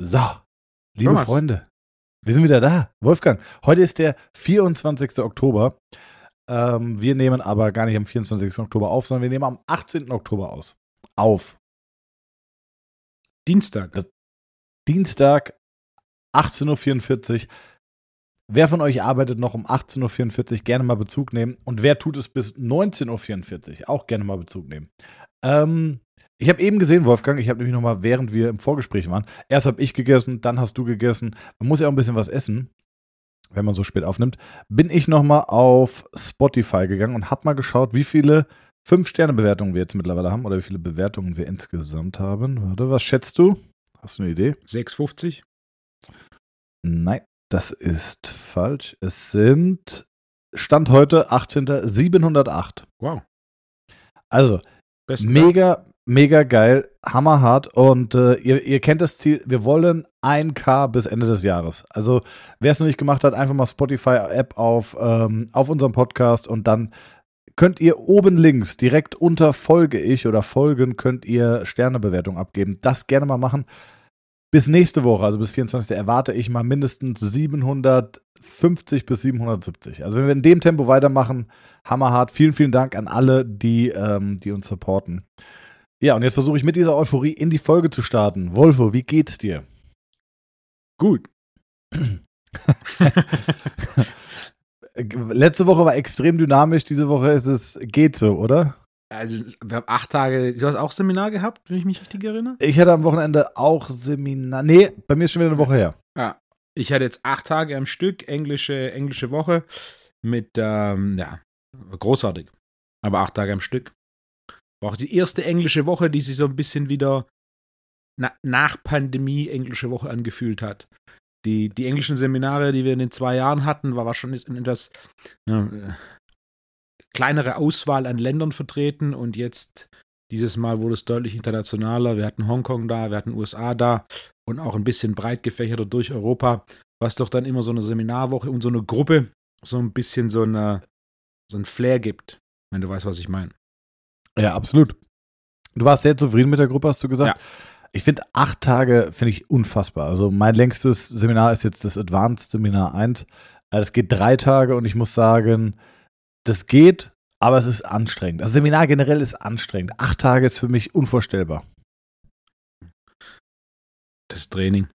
So, liebe Thomas. Freunde, wir sind wieder da. Wolfgang, heute ist der 24. Oktober. Ähm, wir nehmen aber gar nicht am 24. Oktober auf, sondern wir nehmen am 18. Oktober aus. Auf. Dienstag. Das- Dienstag, 18.44 Uhr. Wer von euch arbeitet noch um 18.44 Uhr? Gerne mal Bezug nehmen. Und wer tut es bis 19.44 Uhr? Auch gerne mal Bezug nehmen. Ähm, ich habe eben gesehen, Wolfgang, ich habe nämlich noch mal, während wir im Vorgespräch waren, erst habe ich gegessen, dann hast du gegessen. Man muss ja auch ein bisschen was essen, wenn man so spät aufnimmt. Bin ich noch mal auf Spotify gegangen und habe mal geschaut, wie viele 5-Sterne-Bewertungen wir jetzt mittlerweile haben oder wie viele Bewertungen wir insgesamt haben. Warte, was schätzt du? Hast du eine Idee? 6,50. Nein, das ist falsch. Es sind Stand heute 18. 708. Wow. Also Besten Dank. mega, mega geil, hammerhart und äh, ihr, ihr kennt das Ziel. Wir wollen 1K bis Ende des Jahres. Also wer es noch nicht gemacht hat, einfach mal Spotify-App auf, ähm, auf unserem Podcast und dann könnt ihr oben links direkt unter Folge ich oder Folgen könnt ihr Sternebewertung abgeben. Das gerne mal machen. Bis nächste Woche, also bis 24. erwarte ich mal mindestens 750 bis 770. Also wenn wir in dem Tempo weitermachen, hammerhart. Vielen, vielen Dank an alle, die, ähm, die uns supporten. Ja, und jetzt versuche ich mit dieser Euphorie in die Folge zu starten. Wolfo, wie geht's dir? Gut. Letzte Woche war extrem dynamisch, diese Woche ist es geht so, oder? Also, wir haben acht Tage. Du hast auch Seminar gehabt, wenn ich mich richtig erinnere? Ich hatte am Wochenende auch Seminar. Nee, bei mir ist schon wieder eine Woche her. Ja. Ich hatte jetzt acht Tage am Stück, englische, englische Woche mit, ähm, ja, großartig. Aber acht Tage am Stück. War auch die erste englische Woche, die sich so ein bisschen wieder na, nach Pandemie englische Woche angefühlt hat. Die, die englischen Seminare, die wir in den zwei Jahren hatten, war, war schon etwas äh, kleinere Auswahl an Ländern vertreten und jetzt dieses Mal wurde es deutlich internationaler. Wir hatten Hongkong da, wir hatten USA da und auch ein bisschen breit gefächerter durch Europa, was doch dann immer so eine Seminarwoche und so eine Gruppe so ein bisschen so, eine, so ein Flair gibt, wenn du weißt, was ich meine. Ja, absolut. Du warst sehr zufrieden mit der Gruppe, hast du gesagt. Ja. Ich finde acht Tage finde ich unfassbar. Also mein längstes Seminar ist jetzt das Advanced Seminar 1. Es geht drei Tage und ich muss sagen, das geht, aber es ist anstrengend. Das Seminar generell ist anstrengend. Acht Tage ist für mich unvorstellbar. Das Training.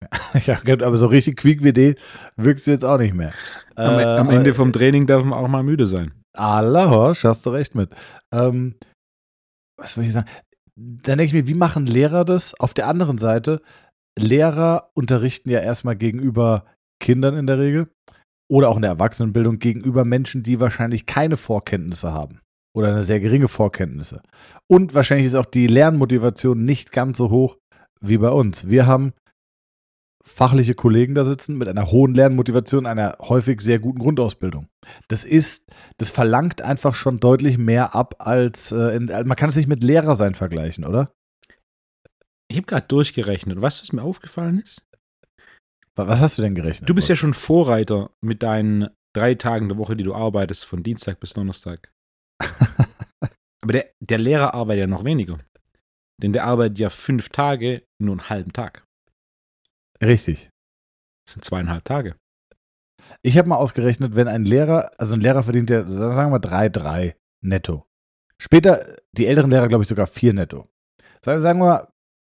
ja, aber so richtig quiek wie den wirkst du jetzt auch nicht mehr. Am, Äh, am Ende vom Training darf man auch mal müde sein. Allah, hast du recht mit. Ähm, was soll ich sagen? Dann denke ich mir, wie machen Lehrer das? Auf der anderen Seite, Lehrer unterrichten ja erstmal gegenüber Kindern in der Regel oder auch in der Erwachsenenbildung gegenüber Menschen, die wahrscheinlich keine Vorkenntnisse haben oder eine sehr geringe Vorkenntnisse. Und wahrscheinlich ist auch die Lernmotivation nicht ganz so hoch wie bei uns. Wir haben fachliche Kollegen da sitzen mit einer hohen Lernmotivation, einer häufig sehr guten Grundausbildung. Das ist, das verlangt einfach schon deutlich mehr ab als, äh, in, man kann es nicht mit Lehrer sein vergleichen, oder? Ich habe gerade durchgerechnet. Weißt was mir aufgefallen ist? Wa- Was hast du denn gerechnet? Du bist ja schon Vorreiter mit deinen drei Tagen der Woche, die du arbeitest, von Dienstag bis Donnerstag. Aber der, der Lehrer arbeitet ja noch weniger. Denn der arbeitet ja fünf Tage, nur einen halben Tag. Richtig. Das sind zweieinhalb Tage. Ich habe mal ausgerechnet, wenn ein Lehrer, also ein Lehrer verdient ja, sagen wir 3,3 netto. Später, die älteren Lehrer, glaube ich, sogar 4 netto. Sagen, sagen wir,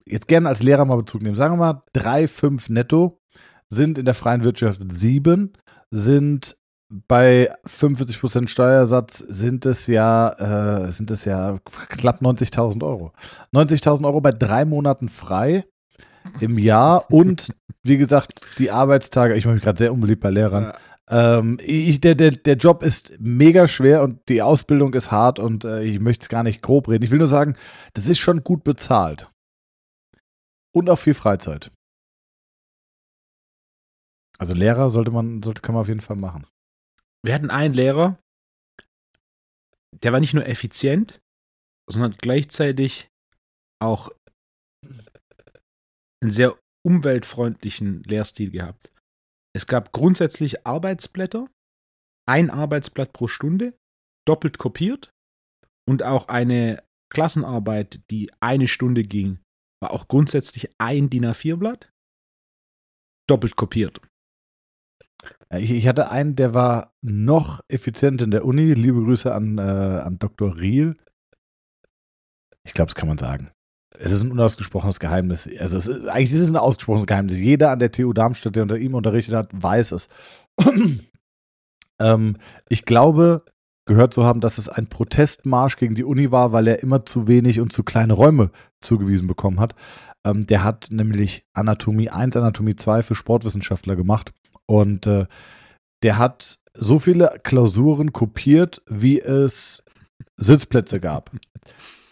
jetzt gerne als Lehrer mal Bezug nehmen. Sagen wir mal, 3,5 netto sind in der freien Wirtschaft 7, sind bei 45% Steuersatz sind es ja, äh, sind es ja knapp 90.000 Euro. 90.000 Euro bei drei Monaten frei im Jahr und wie gesagt, die Arbeitstage, ich mache mich gerade sehr unbeliebt bei Lehrern. Ähm, ich, der, der, der Job ist mega schwer und die Ausbildung ist hart und äh, ich möchte es gar nicht grob reden. Ich will nur sagen, das ist schon gut bezahlt. Und auch viel Freizeit. Also Lehrer sollte man, sollte, kann man auf jeden Fall machen. Wir hatten einen Lehrer, der war nicht nur effizient, sondern gleichzeitig auch einen sehr umweltfreundlichen Lehrstil gehabt. Es gab grundsätzlich Arbeitsblätter, ein Arbeitsblatt pro Stunde. doppelt kopiert und auch eine Klassenarbeit, die eine Stunde ging, war auch grundsätzlich ein DIN A4-Blatt doppelt kopiert. Ich, ich, hatte einen, der war noch effizient in der Uni. Liebe Grüße an, äh, an Dr. Riel. Ich glaube, das kann man sagen. Es ist ein unausgesprochenes Geheimnis. Also ist, eigentlich ist es ein ausgesprochenes Geheimnis. Jeder an der TU Darmstadt, der unter ihm unterrichtet hat, weiß es. ähm, ich glaube, gehört zu haben, dass es ein Protestmarsch gegen die Uni war, weil er immer zu wenig und zu kleine Räume zugewiesen bekommen hat. Ähm, der hat nämlich Anatomie 1, Anatomie 2 für Sportwissenschaftler gemacht. Und äh, der hat so viele Klausuren kopiert, wie es Sitzplätze gab.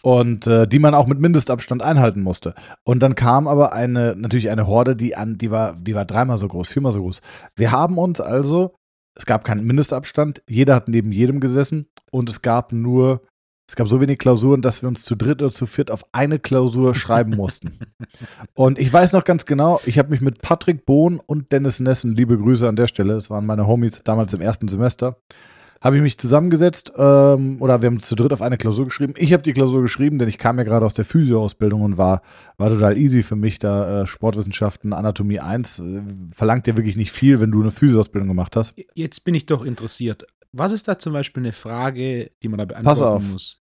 Und äh, die man auch mit Mindestabstand einhalten musste. Und dann kam aber eine, natürlich eine Horde, die an, die war, die war dreimal so groß, viermal so groß. Wir haben uns also, es gab keinen Mindestabstand, jeder hat neben jedem gesessen und es gab nur es gab so wenig Klausuren, dass wir uns zu dritt oder zu viert auf eine Klausur schreiben mussten. Und ich weiß noch ganz genau, ich habe mich mit Patrick Bohn und Dennis Nessen, liebe Grüße an der Stelle, das waren meine Homies damals im ersten Semester, habe ich mich zusammengesetzt ähm, oder wir haben zu dritt auf eine Klausur geschrieben. Ich habe die Klausur geschrieben, denn ich kam ja gerade aus der Physioausbildung und war, war total easy für mich, da äh, Sportwissenschaften, Anatomie 1, äh, verlangt dir wirklich nicht viel, wenn du eine Physioausbildung gemacht hast. Jetzt bin ich doch interessiert. Was ist da zum Beispiel eine Frage, die man da beantworten Pass auf. muss?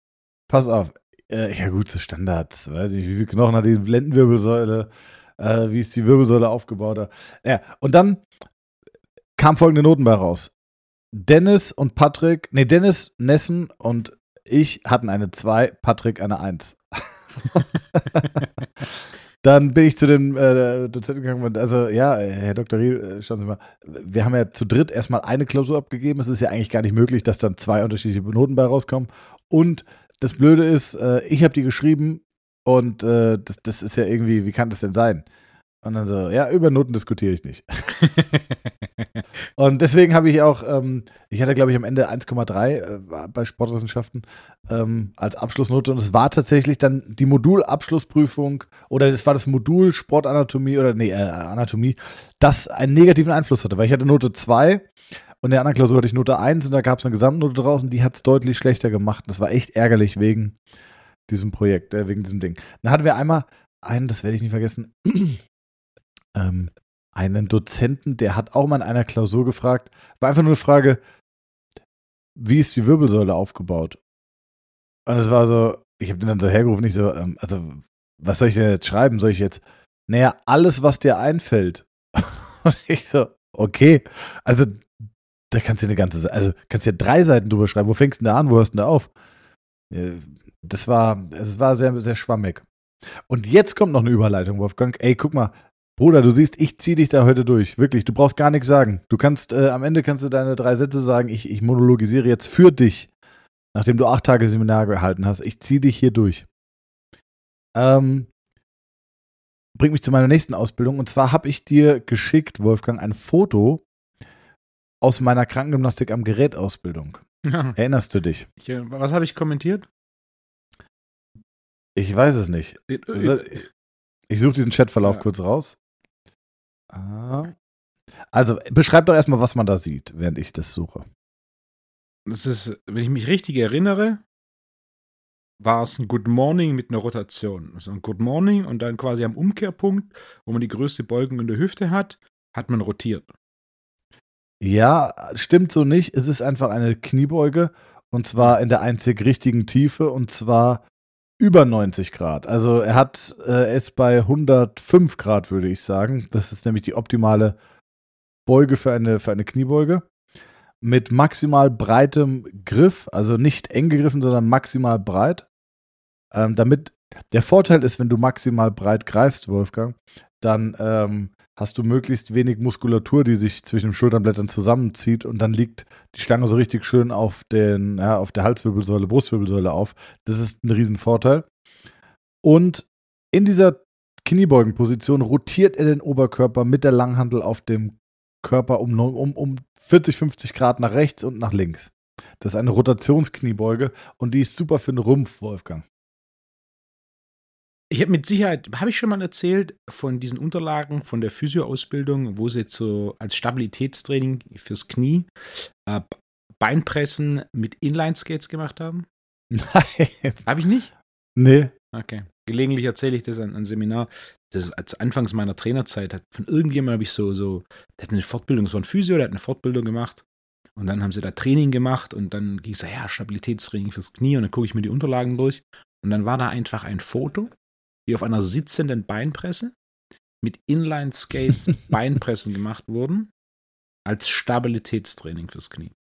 Pass auf. Äh, ja, gut, so Standards. Weiß ich, wie viele Knochen hat die Lendenwirbelsäule? Äh, wie ist die Wirbelsäule aufgebaut? Ja, und dann kam folgende Noten bei raus. Dennis und Patrick, nee, Dennis, Nessen und ich hatten eine 2, Patrick eine 1. Dann bin ich zu dem äh, Dozenten gegangen. Also, ja, Herr Dr. Riel, äh, schauen Sie mal, wir haben ja zu dritt erstmal eine Klausur abgegeben. Es ist ja eigentlich gar nicht möglich, dass dann zwei unterschiedliche Noten bei rauskommen. Und das Blöde ist, äh, ich habe die geschrieben und äh, das, das ist ja irgendwie, wie kann das denn sein? Und dann so, ja, über Noten diskutiere ich nicht. und deswegen habe ich auch, ähm, ich hatte glaube ich am Ende 1,3 äh, bei Sportwissenschaften ähm, als Abschlussnote und es war tatsächlich dann die Modulabschlussprüfung oder es war das Modul Sportanatomie oder nee, äh, Anatomie, das einen negativen Einfluss hatte, weil ich hatte Note 2 und in der anderen Klausur hatte ich Note 1 und da gab es eine Gesamtnote draußen, die hat es deutlich schlechter gemacht. Das war echt ärgerlich wegen diesem Projekt, äh, wegen diesem Ding. Dann hatten wir einmal einen, das werde ich nicht vergessen, ähm, einen Dozenten, der hat auch mal in einer Klausur gefragt, war einfach nur eine Frage, wie ist die Wirbelsäule aufgebaut? Und es war so, ich habe den dann so hergerufen, ich so, ähm, also, was soll ich denn jetzt schreiben? Soll ich jetzt, naja, alles, was dir einfällt. Und ich so, okay, also, da kannst du eine ganze, also, kannst du ja drei Seiten drüber schreiben. Wo fängst du denn da an? Wo hörst du denn da auf? Das war, es war sehr, sehr schwammig. Und jetzt kommt noch eine Überleitung, Wolfgang. Ey, guck mal, Bruder, du siehst, ich zieh dich da heute durch. Wirklich, du brauchst gar nichts sagen. Du kannst, äh, am Ende kannst du deine drei Sätze sagen. Ich, ich monologisiere jetzt für dich, nachdem du acht Tage Seminar gehalten hast. Ich zieh dich hier durch. Ähm, bringt mich zu meiner nächsten Ausbildung. Und zwar habe ich dir geschickt, Wolfgang, ein Foto aus meiner Krankengymnastik am Gerät-Ausbildung. Ja. Erinnerst du dich? Ich, äh, was habe ich kommentiert? Ich weiß es nicht. Äh, äh, Ich suche diesen Chatverlauf ja. kurz raus. Ah. Also, beschreib doch erstmal, was man da sieht, während ich das suche. Das ist, wenn ich mich richtig erinnere, war es ein Good Morning mit einer Rotation. Also ein Good Morning und dann quasi am Umkehrpunkt, wo man die größte Beugung in der Hüfte hat, hat man rotiert. Ja, stimmt so nicht. Es ist einfach eine Kniebeuge und zwar in der einzig richtigen Tiefe und zwar über 90 Grad. Also er hat äh, es bei 105 Grad, würde ich sagen. Das ist nämlich die optimale Beuge für eine, für eine Kniebeuge. Mit maximal breitem Griff, also nicht eng gegriffen, sondern maximal breit. Ähm, damit der Vorteil ist, wenn du maximal breit greifst, Wolfgang, dann ähm, hast du möglichst wenig Muskulatur, die sich zwischen den Schulterblättern zusammenzieht und dann liegt die Stange so richtig schön auf, den, ja, auf der Halswirbelsäule, Brustwirbelsäule auf. Das ist ein Riesenvorteil. Und in dieser Kniebeugenposition rotiert er den Oberkörper mit der Langhandel auf dem Körper um, um, um 40, 50 Grad nach rechts und nach links. Das ist eine Rotationskniebeuge und die ist super für den Rumpf, Wolfgang. Ich habe mit Sicherheit, habe ich schon mal erzählt, von diesen Unterlagen von der Physioausbildung, wo sie so als Stabilitätstraining fürs Knie äh, Beinpressen mit Inline-Skates gemacht haben? Nein. Habe ich nicht? Nee. Okay. Gelegentlich erzähle ich das an einem Seminar. Das ist zu Anfangs meiner Trainerzeit. Hat, von irgendjemandem habe ich so, so, der hat eine Fortbildung, war ein Physio, der hat eine Fortbildung gemacht. Und dann haben sie da Training gemacht und dann ging es so, ja, Stabilitätstraining fürs Knie und dann gucke ich mir die Unterlagen durch. Und dann war da einfach ein Foto, wie auf einer sitzenden Beinpresse mit Inline-Skates Beinpressen gemacht wurden, als Stabilitätstraining fürs Knie.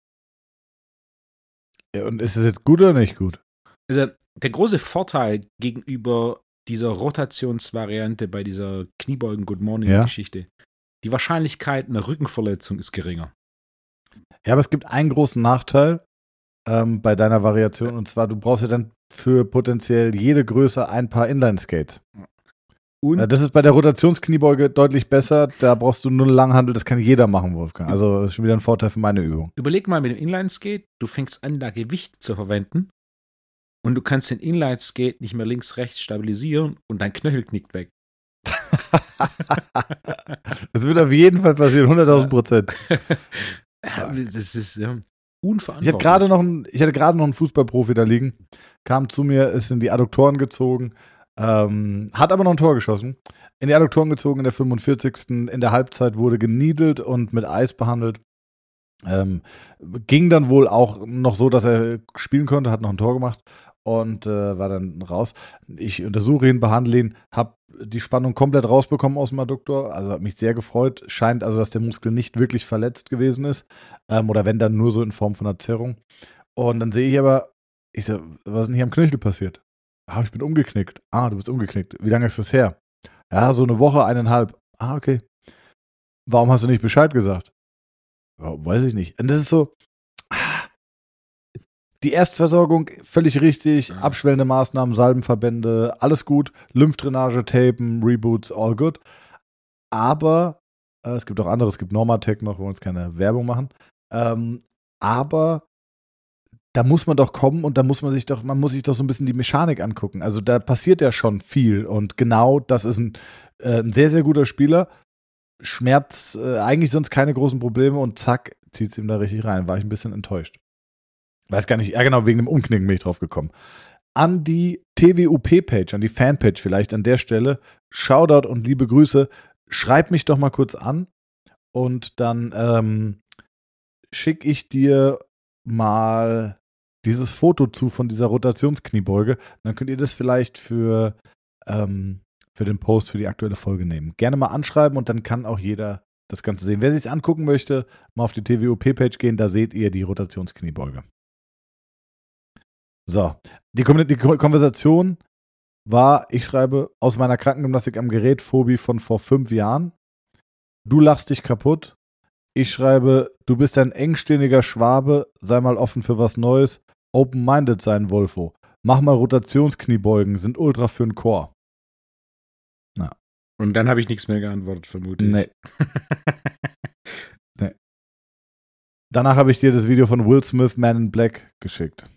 Ja, und ist es jetzt gut oder nicht gut? Also der große Vorteil gegenüber dieser Rotationsvariante bei dieser Kniebeugen Good Morning Ja. Geschichte, die Wahrscheinlichkeit einer Rückenverletzung ist geringer. Ja, aber es gibt einen großen Nachteil ähm, bei deiner Variation und zwar, du brauchst ja dann für potenziell jede Größe ein paar Inline-Skates. Und Ja, das ist bei der Rotationskniebeuge deutlich besser. Da brauchst du nur eine Langhandel, das kann jeder machen, Wolfgang. Also das ist schon wieder ein Vorteil für meine Übung. überleg mal mit dem Inline-Skate, du fängst an, da Gewicht zu verwenden und du kannst den Inline-Skate nicht mehr links, rechts stabilisieren und dein Knöchel knickt weg. Das wird auf jeden Fall passieren, 100.000 Prozent. das ist ja, unverantwortlich. Ich hatte gerade noch, einen- ich hatte gerade noch einen Fußballprofi da liegen, kam zu mir, ist in die Adduktoren gezogen, ähm, hat aber noch ein Tor geschossen. In die Adduktoren gezogen in der 45. In der Halbzeit wurde geniedelt und mit Eis behandelt. Ähm, ging dann wohl auch noch so, dass er spielen konnte, hat noch ein Tor gemacht und äh, war dann raus. Ich untersuche ihn, behandle ihn, habe die Spannung komplett rausbekommen aus dem Adduktor, also hat mich sehr gefreut. Scheint also, dass der Muskel nicht wirklich verletzt gewesen ist ähm, oder wenn dann nur so in Form von einer Zerrung. Und dann sehe ich aber, ich so, was ist denn hier am Knöchel passiert? Ah, ich bin umgeknickt. Ah, du bist umgeknickt. Wie lange ist das her? Ja, so eine Woche, eineinhalb. Ah, okay. Warum hast du nicht Bescheid gesagt? Ja, weiß ich nicht. Und das ist so, die Erstversorgung völlig richtig, Ja. abschwellende Maßnahmen, Salbenverbände, alles gut, Lymphdrainage, Tapen, Reboots, all good. Aber äh, es gibt auch andere, es gibt Normatec noch, wo wir uns keine Werbung machen. Ähm, aber da muss man doch kommen und da muss man sich doch, man muss sich doch so ein bisschen die Mechanik angucken. Also da passiert ja schon viel und genau das ist ein, äh, ein sehr, sehr guter Spieler. Schmerz, äh, eigentlich sonst keine großen Probleme und zack, zieht es ihm da richtig rein. War ich ein bisschen enttäuscht. Weiß gar nicht, ja genau, wegen dem Umknicken bin ich drauf gekommen. An die TWUP-Page, an die Fanpage vielleicht an der Stelle, Shoutout und liebe Grüße. Schreib mich doch mal kurz an und dann ähm, schicke ich dir mal dieses Foto zu von dieser Rotationskniebeuge. Dann könnt ihr das vielleicht für, ähm, für den Post für die aktuelle Folge nehmen. Gerne mal anschreiben und dann kann auch jeder das Ganze sehen. Wer sich angucken möchte, mal auf die TWOP-Page gehen, da seht ihr die Rotationskniebeuge. So, die, die Ko- Konversation war, ich schreibe aus meiner Krankengymnastik am Gerät Phobie von vor fünf Jahren. Du lachst dich kaputt. Ich schreibe, du bist ein engstirniger Schwabe, sei mal offen für was Neues. Open-minded sein, Wolfo. Mach mal Rotationskniebeugen, sind ultra für den Chor. Und dann habe ich nichts mehr geantwortet, vermute ich. Nee. Nee. Danach habe ich dir das Video von Will Smith, Man in Black, geschickt.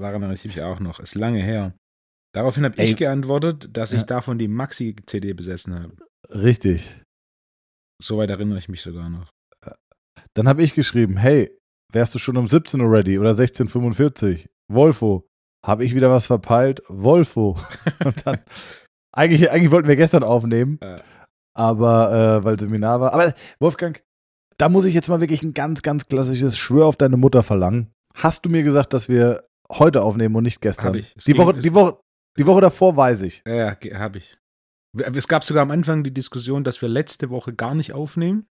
Äh, daran erinnere ich mich auch noch. Ist lange her. Daraufhin habe ich geantwortet, dass ich Ja. davon die Maxi-CD besessen habe. Richtig. Soweit erinnere ich mich sogar noch. Dann habe ich geschrieben, hey, wärst du schon um 17 Uhr ready oder 16.45 Wolfo, habe ich wieder was verpeilt? Wolfo. Und dann, eigentlich, eigentlich wollten wir gestern aufnehmen, Ja. aber äh, weil Seminar war. Aber Wolfgang, da muss ich jetzt mal wirklich ein ganz, ganz klassisches Schwör auf deine Mutter verlangen. Hast du mir gesagt, dass wir heute aufnehmen und nicht gestern? Hab ich. Die Woche, die Woche, die Woche davor weiß ich. Ja, ja, habe ich. Es gab sogar am Anfang die Diskussion, dass wir letzte Woche gar nicht aufnehmen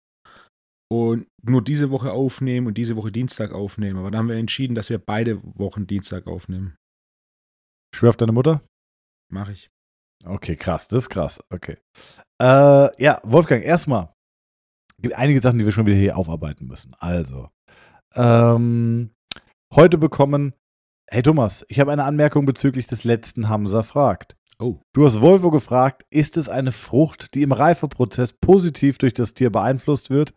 und nur diese Woche aufnehmen und diese Woche Dienstag aufnehmen. Aber dann haben wir entschieden, dass wir beide Wochen Dienstag aufnehmen. Schwör auf deine Mutter? Mache ich. Okay, krass, das ist krass. Okay. Äh, ja, Wolfgang, erstmal. Gibt einige Sachen, die wir schon wieder hier aufarbeiten müssen. Also, ähm, heute bekommen. Hey Thomas, ich habe eine Anmerkung bezüglich des letzten Hamza fragt. Oh. Du hast Volvo gefragt, ist es eine Frucht, die im Reifeprozess positiv durch das Tier beeinflusst wird?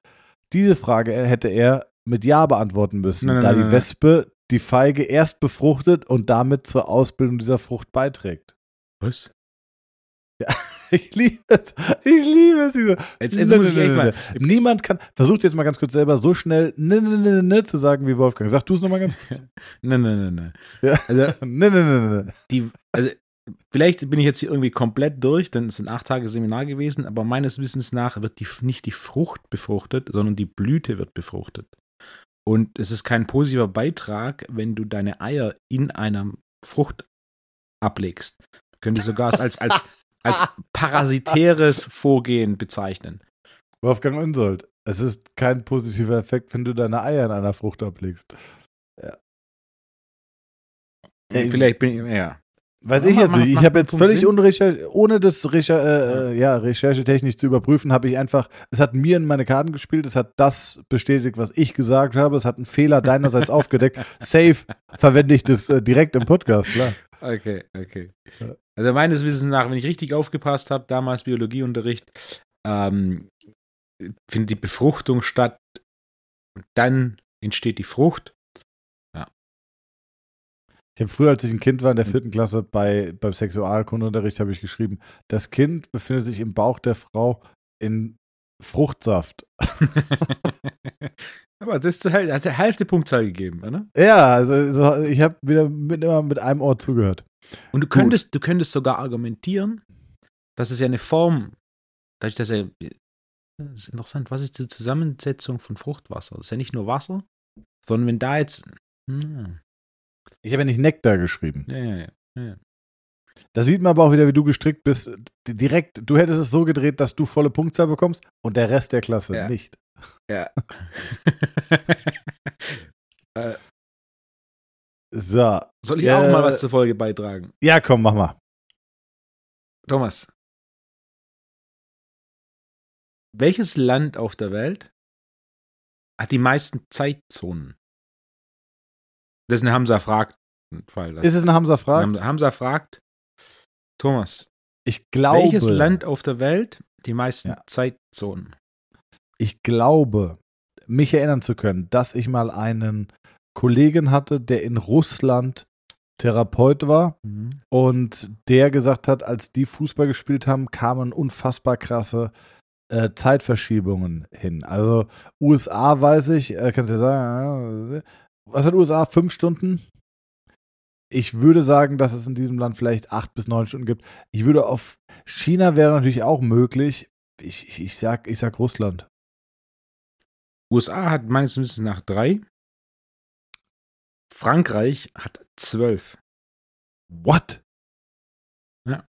Diese Frage hätte er mit Ja beantworten müssen, Nein, da nein, die nein. Wespe die Feige erst befruchtet und damit zur Ausbildung dieser Frucht beiträgt. Was? Ich liebe es. Ich liebe es. Jetzt, jetzt muss ich echt mal. Niemand kann. Versucht jetzt mal ganz kurz selber so schnell ne, ne, ne, ne zu sagen wie Wolfgang. Sag du es nochmal ganz kurz. Ne, ne, ne, ne. Ja. Also, Ne, ne, ne, ne. die, also, vielleicht bin ich jetzt hier irgendwie komplett durch, denn es sind acht Tage Seminar gewesen, aber meines Wissens nach wird die, nicht die Frucht befruchtet, sondern die Blüte wird befruchtet. Und es ist kein positiver Beitrag, wenn du deine Eier in einer Frucht ablegst. Könnte sogar als, als, als parasitäres Vorgehen bezeichnen. Wolfgang Unsold. Es ist kein positiver Effekt, wenn du deine Eier in einer Frucht ablegst. Ey, Vielleicht bin ich, ja. Weiß Mach ich jetzt mach- nicht. Ich habe jetzt völlig unrecherchiert, ohne das Recher äh, äh, ja, recherchetechnisch zu überprüfen, habe ich einfach, es hat mir in meine Karten gespielt, es hat das bestätigt, was ich gesagt habe, es hat einen Fehler deinerseits aufgedeckt. Safe verwende ich das äh, direkt im Podcast, klar. Okay, okay. Ja. Also meines Wissens nach, wenn ich richtig aufgepasst habe, damals Biologieunterricht, ähm, findet die Befruchtung statt, und dann entsteht die Frucht. Ich habe früher, als ich ein Kind war in der Hm. vierten Klasse, bei, beim Sexualkundeunterricht habe ich geschrieben, das Kind befindet sich im Bauch der Frau in Fruchtsaft. Aber das ist halt, hat der halbe Punktzahl gegeben, oder? Ja, also so, ich habe wieder mit, immer mit einem Ohr zugehört. Und du könntest, du könntest sogar argumentieren, dass es ja eine Form, dadurch, dass er, das ist interessant, was ist die Zusammensetzung von Fruchtwasser? Das ist ja nicht nur Wasser, sondern wenn da jetzt, hm, Ich habe ja nicht Nektar geschrieben. ja, ja, ja. Da sieht man aber auch wieder, wie du gestrickt bist. Direkt, du hättest es so gedreht, dass du volle Punktzahl bekommst und der Rest der Klasse Ja. nicht. Ja. äh, So. soll ich Ja. auch mal was zur Folge beitragen? Ja, komm, mach mal. Thomas. Welches Land auf der Welt hat die meisten Zeitzonen? Das ist eine Hamza fragt. Ist es ein Hamza ist eine Hamza fragt. Thomas, Ich glaube. welches Land auf der Welt die meisten Ja. Zeitzonen? Ich glaube, mich erinnern zu können, dass ich mal einen Kollegen hatte, der in Russland Therapeut war und der gesagt hat, als die Fußball gespielt haben, kamen unfassbar krasse äh, Zeitverschiebungen hin. Also USA weiß ich, äh, kannst du ja sagen, äh, was hat USA? Fünf Stunden? Ich würde sagen, dass es in diesem Land vielleicht acht bis neun Stunden gibt. Ich würde auf China wäre natürlich auch möglich. Ich, ich, ich, sag, ich sag Russland. USA hat meines Wissens nach drei. Frankreich hat zwölf. What? Ja.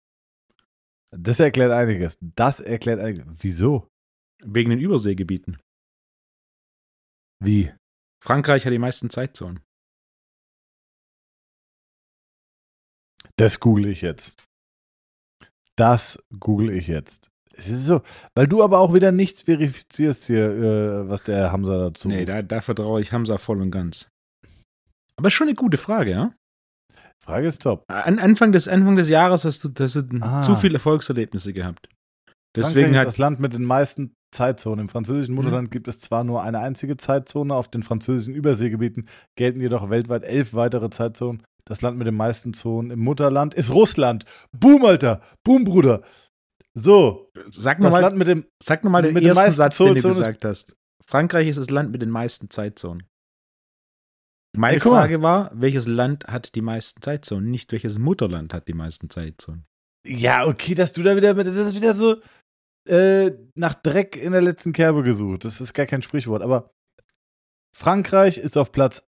Das erklärt einiges. Das erklärt einiges. Wieso? Wegen den Überseegebieten. Wie? Frankreich hat die meisten Zeitzonen. Das google ich jetzt. Das google ich jetzt. Es ist so, weil du aber auch wieder nichts verifizierst hier, äh, was der Hamza dazu. Nee, da, da vertraue ich Hamza voll und ganz. Aber schon eine gute Frage, ja? Frage ist top. An Anfang des, Anfang des Jahres hast du, hast du Ah. zu viele Erfolgserlebnisse gehabt. Deswegen ist hat das Land mit den meisten Zeitzonen. Im französischen Mhm. Mutterland gibt es zwar nur eine einzige Zeitzone, auf den französischen Überseegebieten gelten jedoch weltweit elf weitere Zeitzonen. Das Land mit den meisten Zonen im Mutterland ist Russland. Boom, Alter. Boom, Bruder. So, Sag mit dem noch mal den mit ersten Satz, den du gesagt hast. Frankreich ist das Land mit den meisten Zeitzonen. Meine Ey, guck mal. Frage war, welches Land hat die meisten Zeitzonen? Nicht welches Mutterland hat die meisten Zeitzonen. Ja, okay, dass du da wieder mit. Das ist wieder so äh, nach Dreck in der letzten Kerbe gesucht. Das ist gar kein Sprichwort. Aber Frankreich ist auf Platz.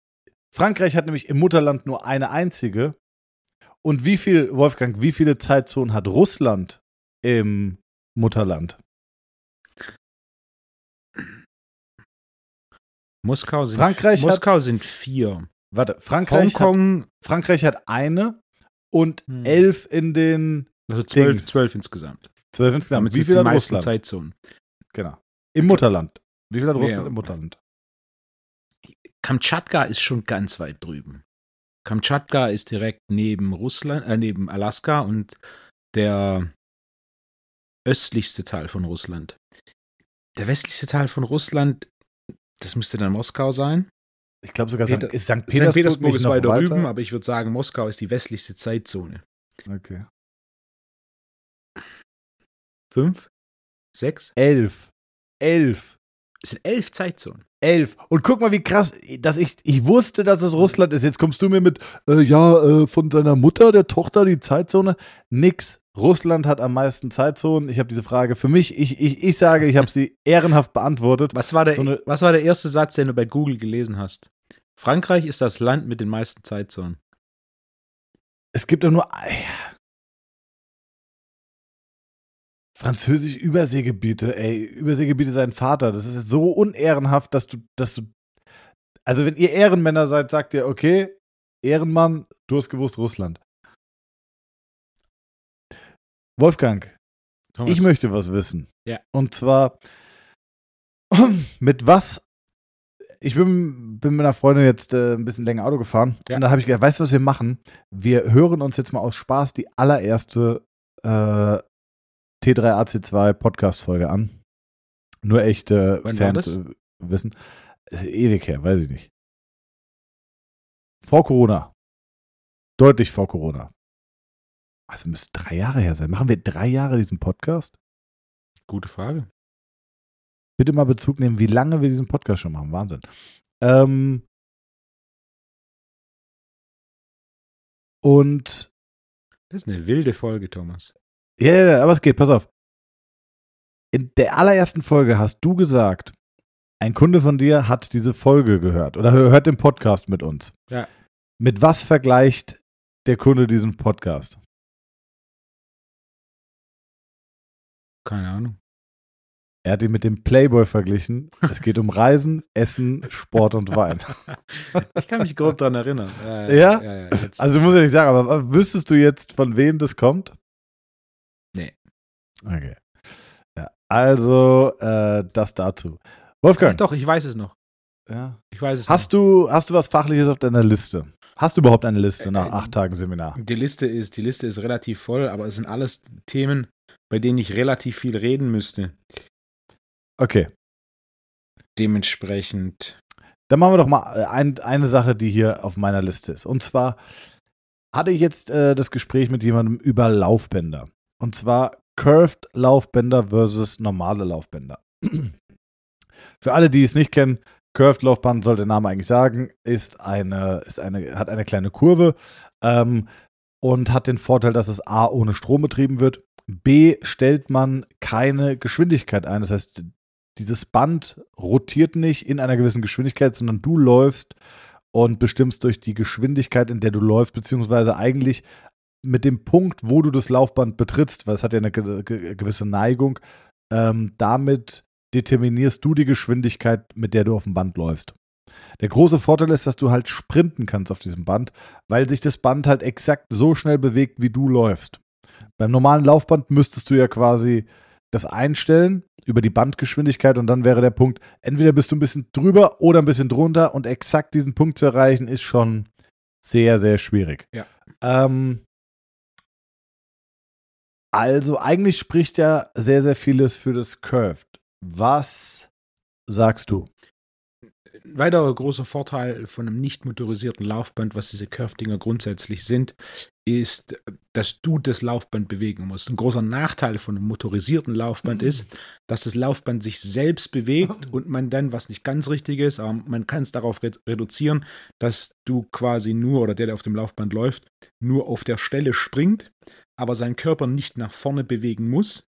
Frankreich hat nämlich im Mutterland nur eine einzige. Und wie viel, Wolfgang, wie viele Zeitzonen hat Russland im Mutterland? Moskau sind, Frankreich hat- Moskau sind vier. Warte, Frankreich, hat, Hongkong, Frankreich hat eine und Hm. elf in den also zwölf, Dings. zwölf insgesamt. zwölf insgesamt. Damit Wie viel die hat meisten Russland? Zeitzonen. Genau. Im Mutterland. Wie viel hat Russland ja. im Mutterland? Kamtschatka ist schon ganz weit drüben. Kamtschatka ist direkt neben Russland, äh, neben Alaska und der östlichste Teil von Russland. Der westlichste Teil von Russland, das müsste dann Moskau sein. Ich glaube sogar Peter- St. ist St. St. Petersburg, Petersburg nicht ist noch weiter drüben, aber ich würde sagen, Moskau ist die westlichste Zeitzone. Okay. Fünf? Sechs? Elf. Elf. Es sind elf Zeitzonen. Elf. Und guck mal, wie krass, dass ich, ich wusste, dass es Russland ist. Jetzt kommst du mir mit, äh, ja, äh, von seiner Mutter, der Tochter, die Zeitzone. Nix. Russland hat am meisten Zeitzonen. Ich habe diese Frage für mich, ich, ich, ich sage, ich habe sie ehrenhaft beantwortet. Was war, der, So eine- was war der erste Satz, den du bei Google gelesen hast? Frankreich ist das Land mit den meisten Zeitzonen. Es gibt doch nur. Französisch Überseegebiete, ey. Überseegebiete sein Vater. Das ist so unehrenhaft, dass du, dass du. Also, wenn ihr Ehrenmänner seid, sagt ihr, okay, Ehrenmann, du hast gewusst, Russland. Wolfgang, Thomas, ich möchte was wissen. Ja. Und zwar, mit was? Ich bin, bin mit einer Freundin jetzt äh, ein bisschen länger Auto gefahren. Ja. Und dann habe ich gedacht, weißt du, was wir machen? Wir hören uns jetzt mal aus Spaß die allererste äh, T3AC2 Podcast-Folge an. Nur echte Wann Fans äh, wissen. Ist ewig her, weiß ich nicht. Vor Corona. Deutlich vor Corona. Also müsste drei Jahre her sein. Machen wir drei Jahre diesen Podcast? Gute Frage. Bitte mal Bezug nehmen, wie lange wir diesen Podcast schon machen. Wahnsinn. Ähm und Das ist eine wilde Folge, Thomas. Ja, ja, ja, aber es geht, pass auf. In der allerersten Folge hast du gesagt, ein Kunde von dir hat diese Folge gehört oder hört den Podcast mit uns. Ja. Mit was vergleicht der Kunde diesen Podcast? Keine Ahnung. Er hat ihn mit dem Playboy verglichen. Es geht um Reisen, Essen, Sport und Wein. Ich kann mich grob daran erinnern. Ja? Ja? ja, ja. Also muss ich nicht sagen, aber wüsstest du jetzt, von wem das kommt? Okay. Ja, also äh, das dazu. Wolfgang, Doch, ich weiß es noch. ja. Ich weiß es hast, du, hast du was Fachliches auf deiner Liste? Hast du überhaupt eine Liste nach Äh, acht Tagen Seminar? noch. Die Liste ist, die Liste ist relativ voll, aber es sind alles Themen, bei denen ich relativ viel reden müsste. Okay, Dementsprechend. dann machen wir doch mal äh, ein, eine Sache, die hier auf meiner Liste ist. Und zwar hatte ich jetzt äh, das Gespräch mit jemandem über Laufbänder. Und zwar Curved Laufbänder versus normale Laufbänder. Für alle, die es nicht kennen, Curved Laufband, soll der Name eigentlich sagen, ist eine, ist eine, hat eine kleine Kurve ähm, und hat den Vorteil, dass es A ohne Strom betrieben wird. B stellt man keine Geschwindigkeit ein. Das heißt, dieses Band rotiert nicht in einer gewissen Geschwindigkeit, sondern du läufst und bestimmst durch die Geschwindigkeit, in der du läufst, beziehungsweise eigentlich mit dem Punkt, wo du das Laufband betrittst, weil es hat ja eine ge ge gewisse Neigung, ähm, damit determinierst du die Geschwindigkeit, mit der du auf dem Band läufst. Der große Vorteil ist, dass du halt sprinten kannst auf diesem Band, weil sich das Band halt exakt so schnell bewegt, wie du läufst. Beim normalen Laufband müsstest du ja quasi das einstellen über die Bandgeschwindigkeit und dann wäre der Punkt, entweder bist du ein bisschen drüber oder ein bisschen drunter und exakt diesen Punkt zu erreichen, ist schon sehr, sehr schwierig. Ja. Ähm, also eigentlich spricht ja sehr, sehr vieles für das Curved. Was sagst du? Ein weiterer großer Vorteil von einem nicht motorisierten Laufband, was diese Curve-Dinger grundsätzlich sind, ist, dass du das Laufband bewegen musst. Ein großer Nachteil von einem motorisierten Laufband ist, dass das Laufband sich selbst bewegt und man dann, was nicht ganz richtig ist, aber man kann es darauf re reduzieren, dass du quasi nur, oder der, der auf dem Laufband läuft, nur auf der Stelle springt, aber seinen Körper nicht nach vorne bewegen muss.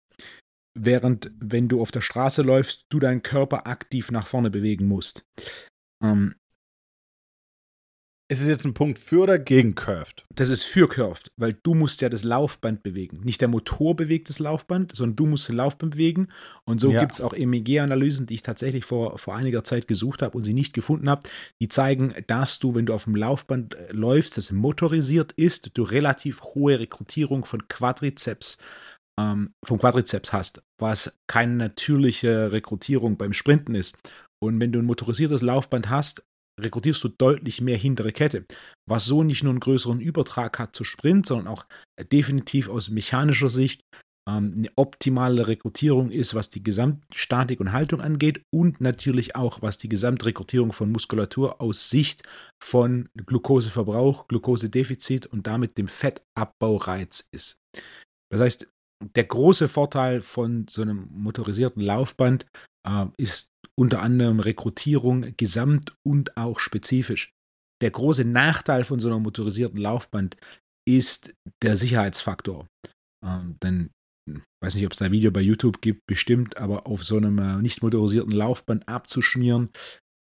Während, wenn du auf der Straße läufst, du deinen Körper aktiv nach vorne bewegen musst. Ähm, Ist es jetzt ein Punkt für oder gegen Curved? das ist für Curved, weil du musst ja das Laufband bewegen. Nicht der Motor bewegt das Laufband, sondern du musst das Laufband bewegen. Und so Ja. gibt es auch MEG-Analysen, die ich tatsächlich vor, vor einiger Zeit gesucht habe und sie nicht gefunden habe, die zeigen, dass du, wenn du auf dem Laufband äh, läufst, das motorisiert ist, du relativ hohe Rekrutierung von Quadrizeps ähm, vom Quadrizeps hast, was keine natürliche Rekrutierung beim Sprinten ist. Und wenn du ein motorisiertes Laufband hast, rekrutierst du deutlich mehr hintere Kette, was so nicht nur einen größeren Übertrag hat zu Sprint, sondern auch definitiv aus mechanischer Sicht ähm, eine optimale Rekrutierung ist, was die Gesamtstatik und Haltung angeht und natürlich auch was die Gesamtrekrutierung von Muskulatur aus Sicht von Glukoseverbrauch, Glukosedefizit und damit dem Fettabbaureiz ist. Das heißt, der große Vorteil von so einem motorisierten Laufband äh, ist unter anderem Rekrutierung gesamt und auch spezifisch. Der große Nachteil von so einer motorisierten Laufband ist der Sicherheitsfaktor. Ähm, denn hm, weiß nicht, ob es da ein Video bei YouTube gibt, bestimmt, aber auf so einem äh, nicht motorisierten Laufband abzuschmieren,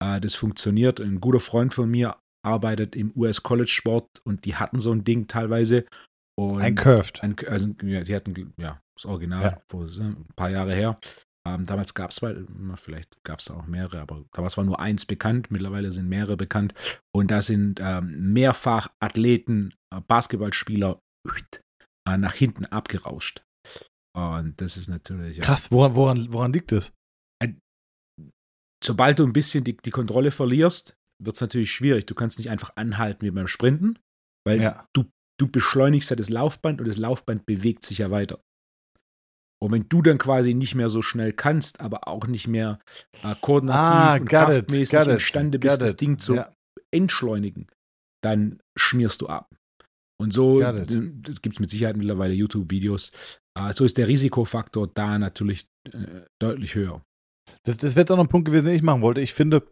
äh, das funktioniert. Ein guter Freund von mir arbeitet im US College Sport und die hatten so ein Ding teilweise. Ein Curved. Ein, also, ja, die hatten, ja, das Original, ja. vor ein paar Jahre her. Ähm, damals gab es vielleicht gab es auch mehrere, aber damals war nur eins bekannt, mittlerweile sind mehrere bekannt. Und da sind ähm, mehrfach Athleten, äh, Basketballspieler äh, nach hinten abgerauscht. Und das ist natürlich. Krass, woran, woran, woran liegt das? Äh, sobald du ein bisschen die, die Kontrolle verlierst, wird es natürlich schwierig. Du kannst nicht einfach anhalten wie beim Sprinten, weil ja. du, du beschleunigst ja das Laufband und das Laufband bewegt sich ja weiter. Und wenn du dann quasi nicht mehr so schnell kannst, aber auch nicht mehr äh, koordinativ ah, und kraftmäßig it, imstande bist, das Ding zu ja. entschleunigen, dann schmierst du ab. Und so gibt es mit Sicherheit mittlerweile YouTube-Videos. Äh, so ist der Risikofaktor da natürlich äh, deutlich höher. Das, das wäre jetzt auch noch ein Punkt gewesen, den ich machen wollte. Ich finde,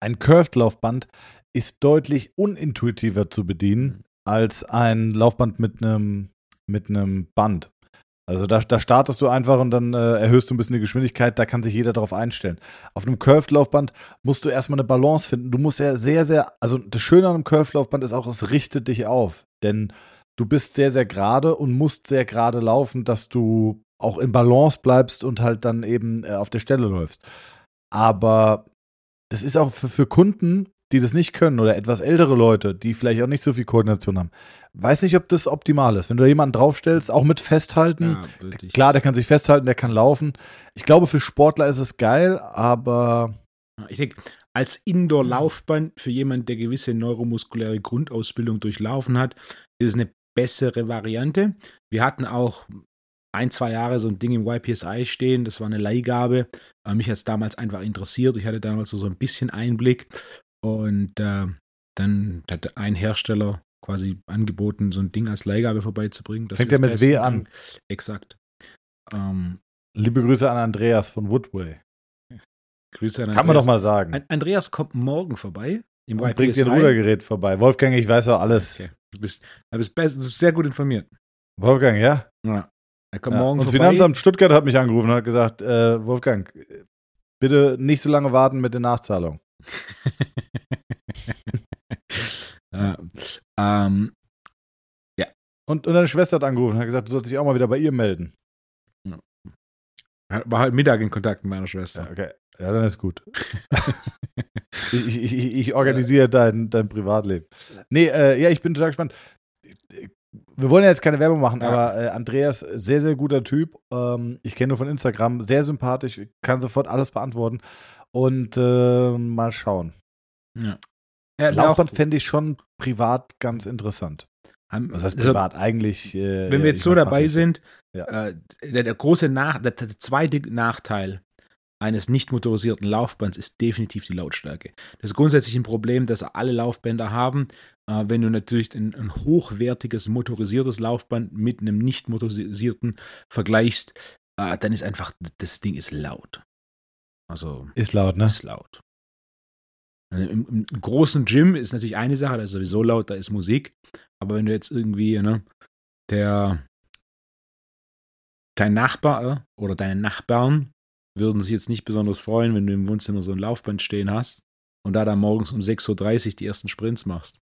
ein Curved-Laufband ist deutlich unintuitiver zu bedienen mhm. als ein Laufband mit einem mit einem Band. Also da, da startest du einfach und dann äh, erhöhst du ein bisschen die Geschwindigkeit, da kann sich jeder darauf einstellen. Auf einem Curved-Laufband musst du erstmal eine Balance finden. Du musst ja sehr, sehr, also das Schöne an einem Curved-Laufband ist auch, es richtet dich auf. Denn du bist sehr, sehr gerade und musst sehr gerade laufen, dass du auch in Balance bleibst und halt dann eben äh, auf der Stelle läufst. Aber das ist auch für, für Kunden die das nicht können oder etwas ältere Leute, die vielleicht auch nicht so viel Koordination haben. Weiß nicht, ob das optimal ist. Wenn du da jemanden draufstellst, auch mit Festhalten, ja, klar, der kann sich festhalten, der kann laufen. Ich glaube, für Sportler ist es geil, aber. Ich denke, als Indoor-Laufband für jemanden, der gewisse neuromuskuläre Grundausbildung durchlaufen hat, ist es eine bessere Variante. Wir hatten auch ein, zwei Jahre so ein Ding im YPSI stehen. Das war eine Leihgabe. mich hat es damals einfach interessiert. Ich hatte damals so ein bisschen Einblick und äh, dann hat ein Hersteller quasi angeboten, so ein Ding als Leihgabe vorbeizubringen. Fängt ja mit W an. Exakt. Ähm, Liebe Grüße an Andreas von Woodway. Grüße an Andreas. Kann man doch mal sagen. Andreas kommt morgen vorbei. Im Und bringt dir ein Rudergerät vorbei. Wolfgang, ich weiß auch alles. Okay. Du bist, du bist, best, sehr gut informiert. Wolfgang, ja? Ja. Er kommt ja. morgen Und das Finanzamt Stuttgart hat mich angerufen und hat gesagt, äh, Wolfgang, bitte nicht so lange warten mit den Nachzahlungen. ja. Ähm, ja. Und, und deine Schwester hat angerufen und hat gesagt, du sollst dich auch mal wieder bei ihr melden. Ja. War halt Mittag in Kontakt mit meiner Schwester. Ja, okay. Ja, dann ist gut. ich, ich, ich, organisiere dein, dein Privatleben. Nee, äh, ja, ich bin total gespannt. Wir wollen ja jetzt keine Werbung machen, ja. aber äh, Andreas, sehr, sehr guter Typ. Ähm, ich kenne nur von Instagram, sehr sympathisch, kann sofort alles beantworten. Und äh, mal schauen. Ja. ja Laufband fände ich schon privat ganz interessant. Was heißt also, privat? Also, Eigentlich. Äh, wenn wir jetzt so dabei sind, ja. äh, der, der, große Nach der, der zweite Nachteil eines nicht motorisierten Laufbands ist definitiv die Lautstärke. Das ist grundsätzlich ein Problem, das alle Laufbänder haben. Äh, wenn du natürlich ein, ein, hochwertiges motorisiertes Laufband mit einem nicht motorisierten vergleichst, äh, dann ist einfach, das Ding ist laut. Also ist laut, ne? Ist laut. Also Im, Im, großen Gym ist natürlich eine Sache, da ist sowieso laut, da ist Musik. Aber wenn du jetzt irgendwie, ne, der dein Nachbar oder deine Nachbarn würden sich jetzt nicht besonders freuen, wenn du im Wohnzimmer so ein Laufband stehen hast und da dann morgens um 6.30 Uhr die ersten Sprints machst.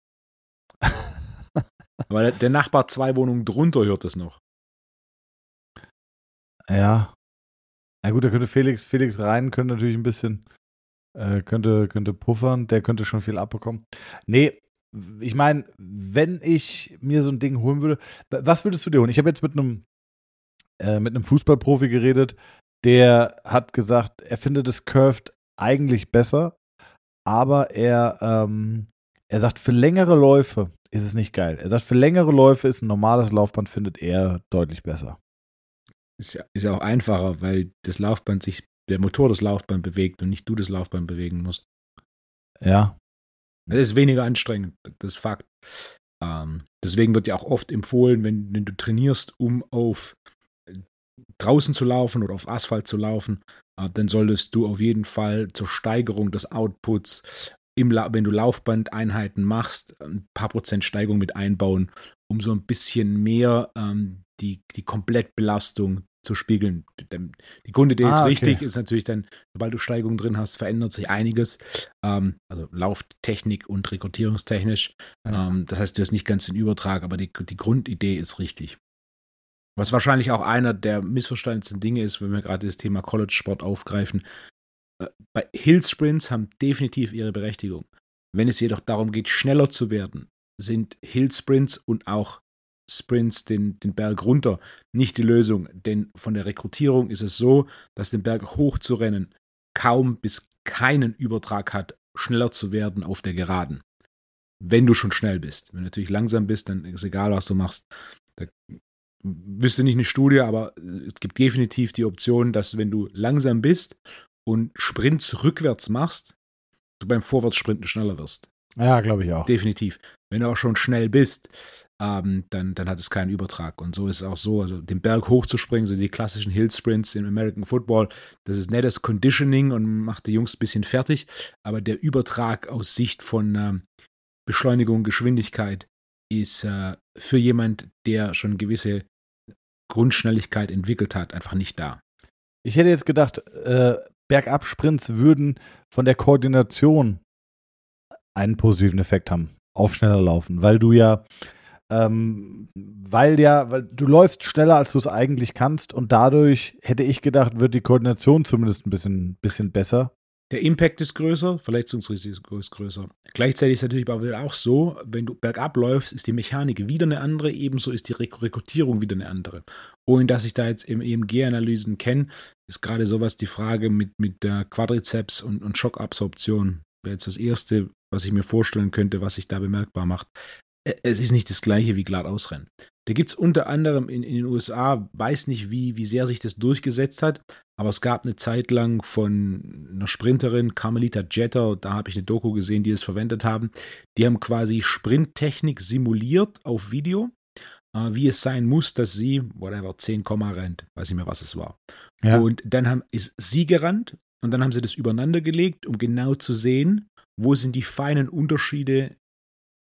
Aber der Nachbar zwei Wohnungen drunter hört das noch. Ja, na gut, da könnte Felix, Felix rein, könnte natürlich ein bisschen, äh, könnte, könnte puffern, der könnte schon viel abbekommen. Nee, ich meine, wenn ich mir so ein Ding holen würde, was würdest du dir holen? Ich habe jetzt mit einem äh, mit einem Fußballprofi geredet, der hat gesagt, er findet das Curved eigentlich besser, aber er, ähm, er sagt, für längere Läufe ist es nicht geil. Er sagt, für längere Läufe ist ein normales Laufband, findet er deutlich besser. Ist ja, ist ja auch einfacher, weil das Laufband sich, der Motor das Laufband bewegt und nicht du das Laufband bewegen musst. Ja. Das ist weniger anstrengend, das ist Fakt. Ähm, deswegen wird ja auch oft empfohlen, wenn, wenn du trainierst, um auf draußen zu laufen oder auf Asphalt zu laufen, äh, dann solltest du auf jeden Fall zur Steigerung des Outputs, im wenn du Laufbandeinheiten machst, ein paar Prozent Steigung mit einbauen, um so ein bisschen mehr ähm, die, die Komplettbelastung zu spiegeln. Die Grundidee ah, ist richtig, okay. ist natürlich dann, sobald du Steigungen drin hast, verändert sich einiges. Ähm, also Lauftechnik und rekrutierungstechnisch. Ja. Ähm, das heißt, du hast nicht ganz den Übertrag, aber die, die Grundidee ist richtig. Was wahrscheinlich auch einer der missverstandensten Dinge ist, wenn wir gerade das Thema College-Sport aufgreifen. Äh, bei Hill-Sprints haben definitiv ihre Berechtigung. Wenn es jedoch darum geht, schneller zu werden, sind Hill-Sprints und auch Sprints den, den Berg runter nicht die Lösung. Denn von der Rekrutierung ist es so, dass den Berg hoch zu rennen kaum bis keinen Übertrag hat, schneller zu werden auf der Geraden. Wenn du schon schnell bist. Wenn du natürlich langsam bist, dann ist egal, was du machst. Da wüsste nicht eine Studie, aber es gibt definitiv die Option, dass wenn du langsam bist und Sprints rückwärts machst, du beim Vorwärtssprinten schneller wirst. Ja, glaube ich auch. Definitiv. Wenn du auch schon schnell bist, ähm, dann, dann hat es keinen Übertrag. Und so ist es auch so, also den Berg hochzuspringen, so die klassischen Hill Sprints im American Football, das ist nettes Conditioning und macht die Jungs ein bisschen fertig, aber der Übertrag aus Sicht von ähm, Beschleunigung, Geschwindigkeit ist äh, für jemand, der schon gewisse Grundschnelligkeit entwickelt hat, einfach nicht da. Ich hätte jetzt gedacht, äh, Bergabsprints würden von der Koordination einen positiven Effekt haben auf schneller laufen, weil du ja ähm, weil ja, weil du läufst schneller, als du es eigentlich kannst und dadurch hätte ich gedacht, wird die Koordination zumindest ein bisschen, bisschen besser. Der Impact ist größer, Verletzungsrisiko ist größer. Gleichzeitig ist es natürlich aber auch so, wenn du bergab läufst, ist die Mechanik wieder eine andere, ebenso ist die Rekrutierung wieder eine andere. Ohne dass ich da jetzt im EMG-Analysen kenne, ist gerade sowas die Frage mit, mit der Quadrizeps und, und Schockabsorption. Wäre jetzt das Erste, was ich mir vorstellen könnte, was sich da bemerkbar macht es ist nicht das gleiche wie glatt ausrennen. Da gibt es unter anderem in, in, den USA, weiß nicht, wie, wie sehr sich das durchgesetzt hat, aber es gab eine Zeit lang von einer Sprinterin, Carmelita Jetter, da habe ich eine Doku gesehen, die es verwendet haben. Die haben quasi Sprinttechnik simuliert auf Video, äh, wie es sein muss, dass sie, whatever, 10, rennt, weiß nicht mehr, was es war. Ja. Und dann haben, ist sie gerannt und dann haben sie das übereinander gelegt, um genau zu sehen, wo sind die feinen Unterschiede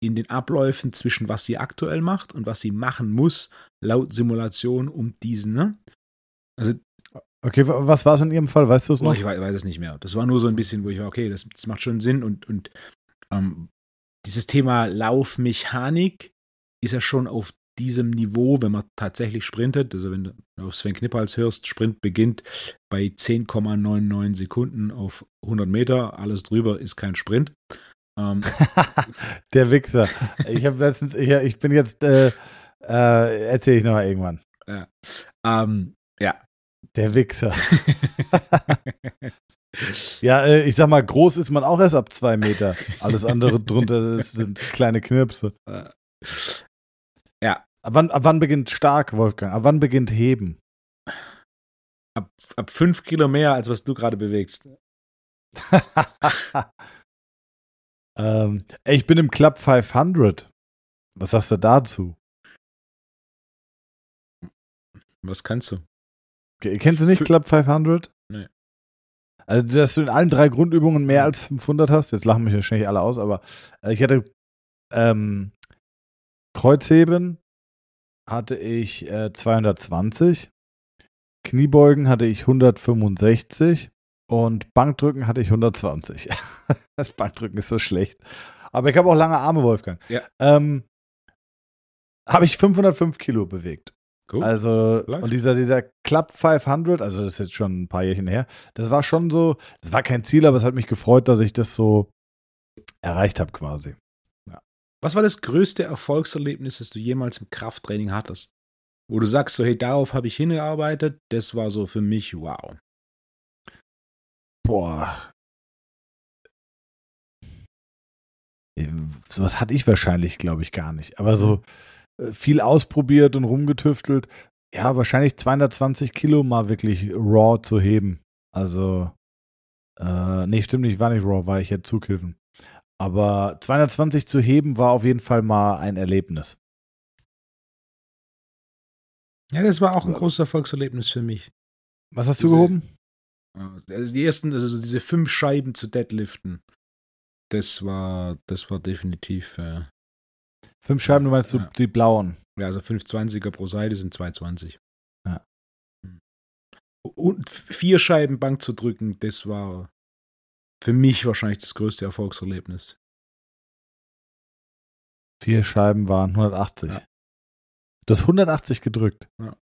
in den Abläufen zwischen was sie aktuell macht und was sie machen muss, laut Simulation, um diesen, ne? Also. Okay, was war es in Ihrem Fall? Weißt du es noch? Oh, ich weiß, weiß, es nicht mehr. Das war nur so ein bisschen, wo ich war, okay, das, das macht schon Sinn und, und ähm, dieses Thema Laufmechanik ist ja schon auf diesem Niveau, wenn man tatsächlich sprintet, also wenn du auf Sven Knippals hörst, Sprint beginnt bei 10,99 Sekunden auf 100 Meter, alles drüber ist kein Sprint. Ähm, der Wichser. Ich habe letztens, ich, ich, bin jetzt, äh, äh, erzähle ich nochmal irgendwann. Ja. Ähm, ja. Der Wichser. ja, äh, ich sag mal, groß ist man auch erst ab zwei Meter. Alles andere drunter sind kleine Knirpse. Ja. Ab wann, ab wann beginnt stark, Wolfgang? Ab wann beginnt heben? Ab, ab fünf Kilo mehr, als was du gerade bewegst. Ähm, ich bin im Club 500. Was sagst du dazu? Was kannst du? Kennst du nicht Club 500? Nee. Also, dass du in allen drei Grundübungen mehr als 500 hast. Jetzt lachen mich wahrscheinlich alle aus, aber äh, ich hatte ähm, Kreuzheben hatte ich äh, 220. Kniebeugen hatte ich 165. Und Bankdrücken hatte ich 120. das Bankdrücken ist so schlecht. Aber ich habe auch lange Arme, Wolfgang. Ja. Ähm, habe ich 505 Kilo bewegt. Cool. Also, Vielleicht. und dieser, dieser Club 500, also das ist jetzt schon ein paar Jährchen her, das war schon so, das war kein Ziel, aber es hat mich gefreut, dass ich das so erreicht habe quasi. Ja. Was war das größte Erfolgserlebnis, das du jemals im Krafttraining hattest? Wo du sagst, so, hey, darauf habe ich hingearbeitet, das war so für mich wow. Boah. Äh, sowas hatte ich wahrscheinlich, glaube ich, gar nicht. Aber so mhm. äh, viel ausprobiert und rumgetüftelt. Ja, wahrscheinlich 220 Kilo mal wirklich raw zu heben. Also, äh, nee, stimmt nicht, war nicht raw, war ich jetzt Zughilfen. Aber 220 zu heben war auf jeden Fall mal ein Erlebnis. Ja, das war auch ein großes Erfolgserlebnis für mich. Was hast du gehoben? Also die ersten, also diese fünf Scheiben zu deadliften, das war, das war definitiv. Äh, fünf Scheiben, du meinst ja. die blauen? Ja, also 520er pro Seite sind 220. Ja. Und vier Scheiben Bank zu drücken, das war für mich wahrscheinlich das größte Erfolgserlebnis. Vier Scheiben waren 180. Ja. Du hast 180 gedrückt. Ja.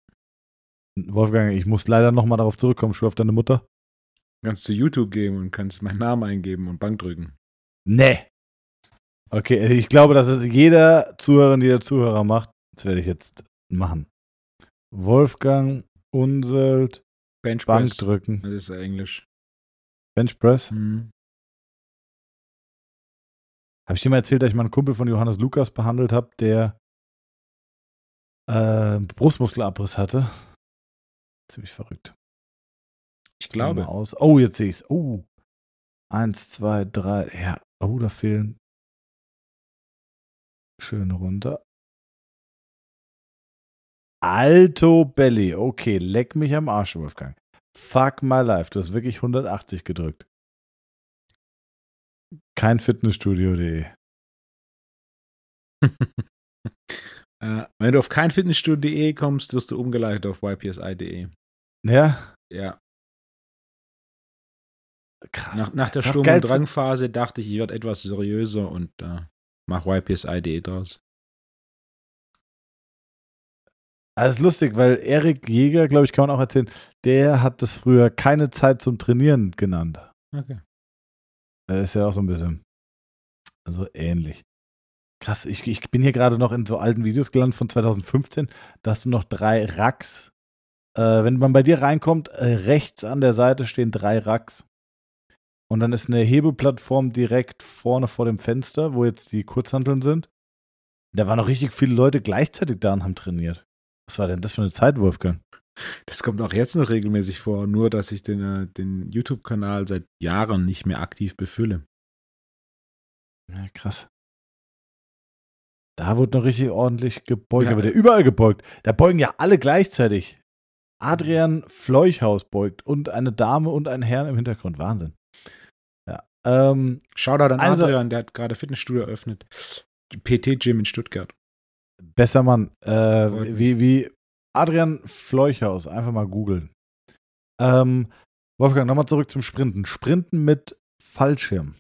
Wolfgang, ich muss leider nochmal darauf zurückkommen. Schwör auf deine Mutter. Kannst du YouTube gehen und kannst meinen Namen eingeben und Bank drücken. Nee. Okay, also ich glaube, dass es jeder Zuhörer jeder Zuhörer macht. Das werde ich jetzt machen. Wolfgang Unselt Bench Bank drücken. Das ist Englisch. Bench Press? Mhm. Habe ich dir mal erzählt, dass ich mal einen Kumpel von Johannes Lukas behandelt habe, der äh, Brustmuskelabriss hatte? Ziemlich verrückt. Ich glaube. Aus. Oh, jetzt sehe ich es. Oh. Eins, zwei, drei. Ja. Oh, da fehlen. Schön runter. Alto Belly. Okay, leck mich am Arsch, Wolfgang. Fuck my life. Du hast wirklich 180 gedrückt. Kein Fitnessstudio.de. äh, wenn du auf kein Fitnessstudio.de kommst, wirst du umgeleitet auf ypsi.de. Ja? Ja. Krass. Nach, nach der Sturm- und Drangphase dachte ich, ich werde etwas seriöser und äh, mach ypsi.de draus. Also ist lustig, weil Erik Jäger, glaube ich, kann man auch erzählen, der hat das früher keine Zeit zum Trainieren genannt. Okay. Das ist ja auch so ein bisschen so ähnlich. Krass, ich, ich bin hier gerade noch in so alten Videos gelandet von 2015. Da hast du noch drei Racks. Äh, wenn man bei dir reinkommt, äh, rechts an der Seite stehen drei Racks. Und dann ist eine Hebeplattform direkt vorne vor dem Fenster, wo jetzt die Kurzhanteln sind. Da waren noch richtig viele Leute gleichzeitig da und haben trainiert. Was war denn das für eine Zeit, Wolfgang? Das kommt auch jetzt noch regelmäßig vor, nur dass ich den, äh, den YouTube-Kanal seit Jahren nicht mehr aktiv befülle. Ja, krass. Da wurde noch richtig ordentlich gebeugt, ja. aber der überall gebeugt. Da beugen ja alle gleichzeitig. Adrian Fleuchhaus beugt und eine Dame und ein Herr im Hintergrund. Wahnsinn. Ähm, Shoutout an also, Adrian, der hat gerade Fitnessstudio eröffnet. PT-Gym in Stuttgart. Besser Mann. Äh, wie, wie Adrian Fleuchhaus. Einfach mal googeln. Ähm, Wolfgang, nochmal zurück zum Sprinten. Sprinten mit Fallschirm.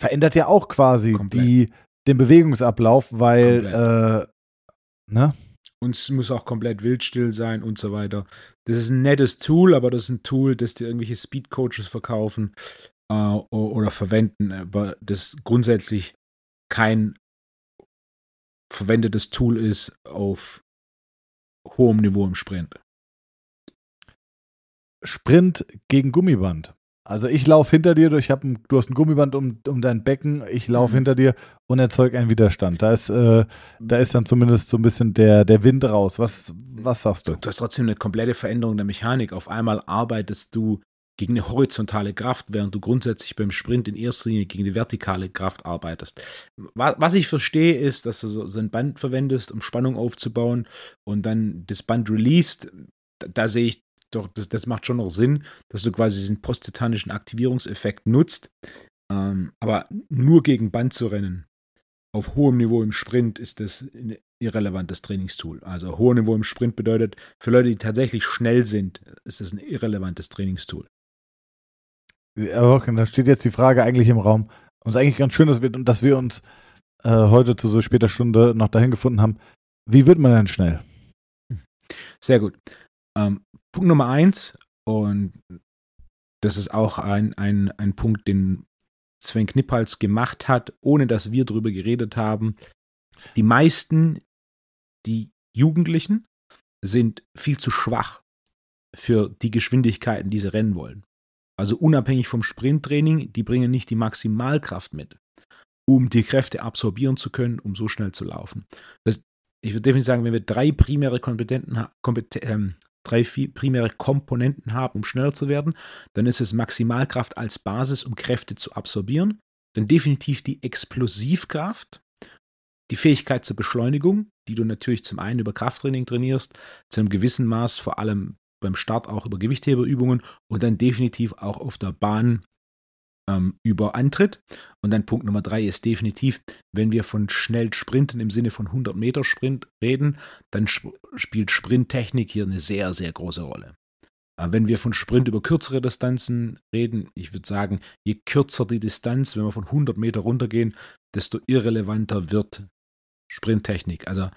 Verändert ja auch quasi die, den Bewegungsablauf, weil, äh, ne? Und es muss auch komplett wildstill sein und so weiter. Das ist ein nettes Tool, aber das ist ein Tool, das dir irgendwelche Speedcoaches verkaufen äh, oder verwenden, aber das grundsätzlich kein verwendetes Tool ist auf hohem Niveau im Sprint. Sprint gegen Gummiband. Also ich laufe hinter dir, ich hab ein, du hast ein Gummiband um, um dein Becken, ich laufe mhm. hinter dir und erzeuge einen Widerstand. Da ist, äh, da ist dann zumindest so ein bisschen der, der Wind raus. Was, was sagst du? Du hast trotzdem eine komplette Veränderung der Mechanik. Auf einmal arbeitest du gegen eine horizontale Kraft, während du grundsätzlich beim Sprint in erster Linie gegen die vertikale Kraft arbeitest. Was ich verstehe, ist, dass du so ein Band verwendest, um Spannung aufzubauen und dann das Band released. Da, da sehe ich doch, das, das, macht schon noch Sinn, dass du quasi diesen posttetanischen Aktivierungseffekt nutzt. Ähm, aber nur gegen Band zu rennen, auf hohem Niveau im Sprint, ist das ein irrelevantes Trainingstool. Also hohes Niveau im Sprint bedeutet, für Leute, die tatsächlich schnell sind, ist das ein irrelevantes Trainingstool. Aber da steht jetzt die Frage eigentlich im Raum. Und es ist eigentlich ganz schön, dass wir, dass wir uns äh, heute zu so später Stunde noch dahin gefunden haben. Wie wird man denn schnell? Sehr gut. Ähm, Punkt Nummer eins, und das ist auch ein, ein, ein Punkt, den Sven Knippals gemacht hat, ohne dass wir darüber geredet haben. Die meisten, die Jugendlichen, sind viel zu schwach für die Geschwindigkeiten, die sie rennen wollen. Also unabhängig vom Sprinttraining, die bringen nicht die Maximalkraft mit, um die Kräfte absorbieren zu können, um so schnell zu laufen. Das, ich würde definitiv sagen, wenn wir drei primäre Kompetenten, kompeten, ähm, drei primäre Komponenten haben, um schneller zu werden, dann ist es Maximalkraft als Basis, um Kräfte zu absorbieren. Dann definitiv die Explosivkraft, die Fähigkeit zur Beschleunigung, die du natürlich zum einen über Krafttraining trainierst, zu einem gewissen Maß vor allem beim Start auch über Gewichtheberübungen und dann definitiv auch auf der Bahn ähm, über Antritt. Und dann Punkt Nummer drei ist definitiv, wenn wir von schnell Sprinten im Sinne von 100 Meter Sprint reden, dann sp spielt Sprinttechnik hier eine sehr, sehr große Rolle. Äh, wenn wir von Sprint über kürzere Distanzen reden, ich würde sagen, je kürzer die Distanz, wenn wir von 100 Meter runtergehen, desto irrelevanter wird Sprinttechnik. Also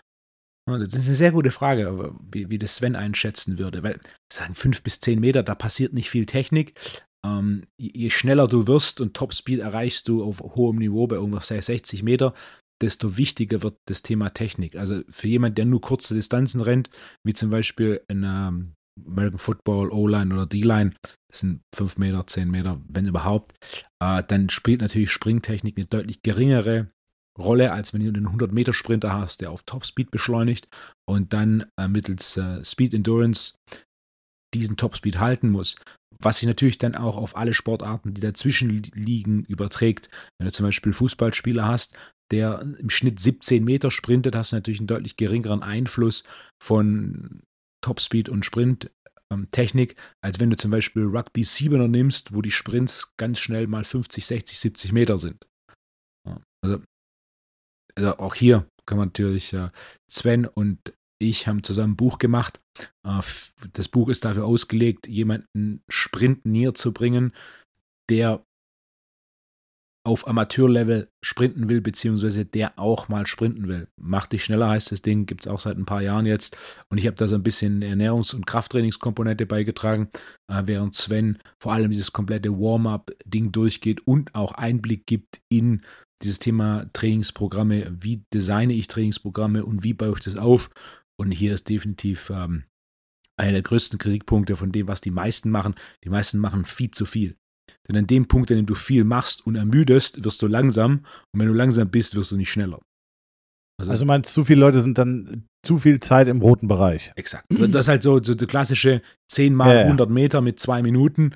das ist eine sehr gute Frage, wie, wie das Sven einschätzen würde, weil sagen fünf bis zehn Meter, da passiert nicht viel Technik, ähm, je schneller du wirst und Topspeed erreichst du auf hohem Niveau bei ungefähr 60 Meter, desto wichtiger wird das Thema Technik. Also für jemanden, der nur kurze Distanzen rennt, wie zum Beispiel in ähm, American Football, O-Line oder D-Line, das sind 5 Meter, 10 Meter, wenn überhaupt, äh, dann spielt natürlich Springtechnik eine deutlich geringere Rolle, als wenn du einen 100-Meter-Sprinter hast, der auf Topspeed beschleunigt und dann äh, mittels äh, Speed Endurance diesen Topspeed halten muss was sich natürlich dann auch auf alle Sportarten, die dazwischen liegen, überträgt. Wenn du zum Beispiel Fußballspieler hast, der im Schnitt 17 Meter sprintet, hast du natürlich einen deutlich geringeren Einfluss von Topspeed und Sprinttechnik, ähm, als wenn du zum Beispiel Rugby 7er nimmst, wo die Sprints ganz schnell mal 50, 60, 70 Meter sind. Also, also auch hier kann man natürlich äh, Sven und ich haben zusammen ein Buch gemacht. Äh, das Buch ist dafür ausgelegt, jemanden Sprint näher zu bringen, der auf Amateurlevel sprinten will, beziehungsweise der auch mal sprinten will. Mach dich schneller heißt das Ding, gibt es auch seit ein paar Jahren jetzt. Und ich habe da so ein bisschen Ernährungs- und Krafttrainingskomponente beigetragen, äh, während Sven vor allem dieses komplette Warm-up-Ding durchgeht und auch Einblick gibt in dieses Thema Trainingsprogramme. Wie designe ich Trainingsprogramme und wie baue ich das auf? Und hier ist definitiv ähm, einer der größten Kritikpunkte von dem, was die meisten machen. Die meisten machen viel zu viel. Denn an dem Punkt, an dem du viel machst und ermüdest, wirst du langsam. Und wenn du langsam bist, wirst du nicht schneller. Also, also meinst du, zu viele Leute sind dann zu viel Zeit im roten Bereich? Exakt. Das ist halt so, so die klassische 10 mal ja, 100 Meter mit zwei Minuten.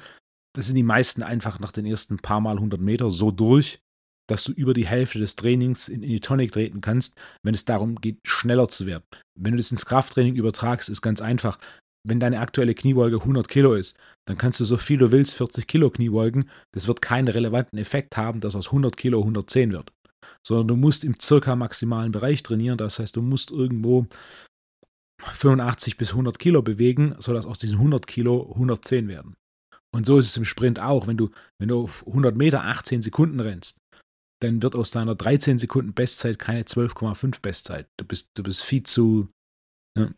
Das sind die meisten einfach nach den ersten paar Mal 100 Meter so durch dass du über die Hälfte des Trainings in, in die Tonic treten kannst, wenn es darum geht, schneller zu werden. Wenn du das ins Krafttraining übertragst, ist ganz einfach. Wenn deine aktuelle Kniebeuge 100 Kilo ist, dann kannst du so viel du willst 40 Kilo Kniebeugen. Das wird keinen relevanten Effekt haben, dass aus 100 Kilo 110 wird. Sondern du musst im circa maximalen Bereich trainieren. Das heißt, du musst irgendwo 85 bis 100 Kilo bewegen, sodass aus diesen 100 Kilo 110 werden. Und so ist es im Sprint auch. Wenn du, wenn du auf 100 Meter 18 Sekunden rennst, dann wird aus deiner 13 Sekunden Bestzeit keine 12,5 Bestzeit. Du bist, du bist viel zu, ne,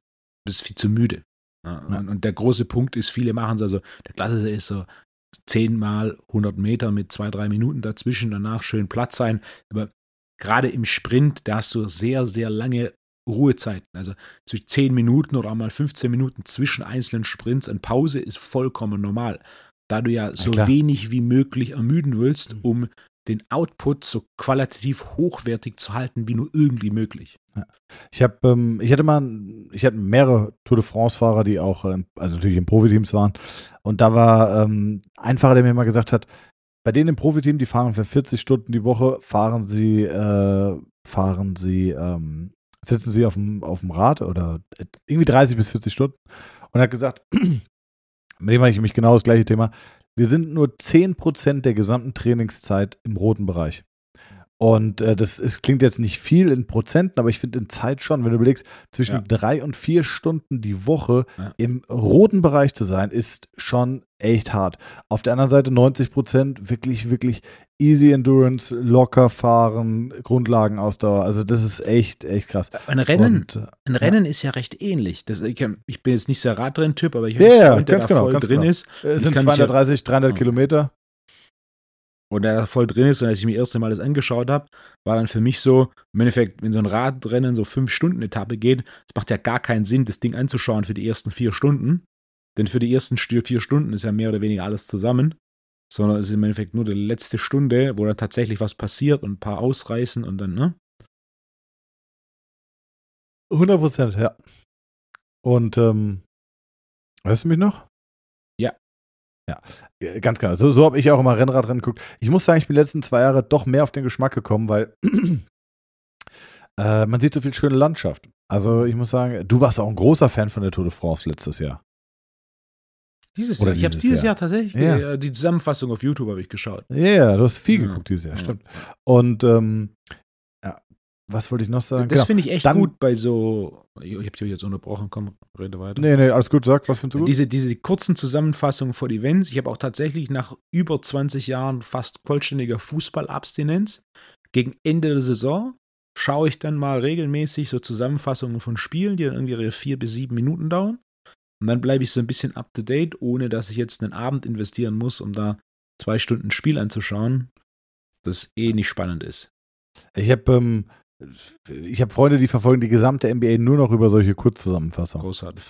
bist viel zu müde. Ja, ja. Und, und, der große Punkt ist, viele machen es, also der Klassiker ist so 10 mal 100 Meter mit zwei, drei Minuten dazwischen, danach schön Platz sein. Aber gerade im Sprint, da hast du sehr, sehr lange Ruhezeiten. Also zwischen 10 Minuten oder auch mal 15 Minuten zwischen einzelnen Sprints an Pause ist vollkommen normal. Da du ja so ja, wenig wie möglich ermüden willst, mhm. um den Output so qualitativ hochwertig zu halten, wie nur irgendwie möglich. Ja. Ich habe, ähm, ich hatte mal, ich hatte mehrere Tour de France-Fahrer, die auch, ähm, also natürlich in Profiteams waren. Und da war ähm, ein Fahrer, der mir mal gesagt hat, bei denen im Profiteam, die fahren für 40 Stunden die Woche, fahren sie, äh, fahren sie, ähm, sitzen sie auf dem, auf dem Rad oder irgendwie 30 bis 40 Stunden. Und er hat gesagt, mit dem habe ich nämlich genau das gleiche Thema. Wir sind nur 10% der gesamten Trainingszeit im roten Bereich. Und äh, das ist, klingt jetzt nicht viel in Prozenten, aber ich finde in Zeit schon, wenn du überlegst, zwischen ja. drei und vier Stunden die Woche ja. im roten Bereich zu sein, ist schon echt hart. Auf der anderen Seite 90 Prozent wirklich, wirklich easy Endurance, locker fahren, Grundlagenausdauer. Also das ist echt, echt krass. Ein Rennen, und, äh, ein Rennen ja. ist ja recht ähnlich. Das, ich, ich, bin jetzt nicht der Radrenntyp, aber ich ja, einen Freund, der genau, voll drin genau. ist. Es sind 230, 300 Kilometer und der voll drin ist und als ich mir das erste Mal das angeschaut habe, war dann für mich so, im Endeffekt, wenn so ein Radrennen so fünf Stunden Etappe geht, es macht ja gar keinen Sinn, das Ding anzuschauen für die ersten vier Stunden, denn für die ersten vier Stunden ist ja mehr oder weniger alles zusammen, sondern es ist im Endeffekt nur die letzte Stunde, wo dann tatsächlich was passiert und ein paar ausreißen und dann, ne? 100 Prozent, ja. Und, ähm, hörst du mich noch? Ja, äh, ganz genau. So, so habe ich auch immer Rennradrennen geguckt. Ich muss sagen, ich bin die letzten zwei Jahre doch mehr auf den Geschmack gekommen, weil Äh, man sieht so viel schöne Landschaft. Also ich muss sagen, du warst auch ein großer Fan von der Tour de France letztes Jahr. Dieses Oder Jahr. Ich habe dieses dieses Jahr. Jahr, tatsächlich. Ja. äh, Die Zusammenfassung auf YouTube habe ich geschaut. Ja, yeah, du hast viel Ja. geguckt dieses Jahr, Ja. stimmt. Und ähm, was wollte ich noch sagen? Das Genau. finde ich echt Dann- gut bei so. Ich habe dich jetzt unterbrochen, komm, rede weiter. Nee, nee, alles gut, sag, was findest du gut? Diese, diese kurzen Zusammenfassungen von Events. Ich habe auch tatsächlich nach über 20 Jahren fast vollständiger Fußballabstinenz gegen Ende der Saison schaue ich dann mal regelmäßig so Zusammenfassungen von Spielen, die dann irgendwie ihre vier bis sieben Minuten dauern. Und dann bleibe ich so ein bisschen up to date, ohne dass ich jetzt einen Abend investieren muss, um da zwei Stunden Spiel anzuschauen, das eh nicht spannend ist. Ich habe ähm, ich habe Freunde, die verfolgen die gesamte NBA nur noch über solche Kurzzusammenfassungen. Großartig.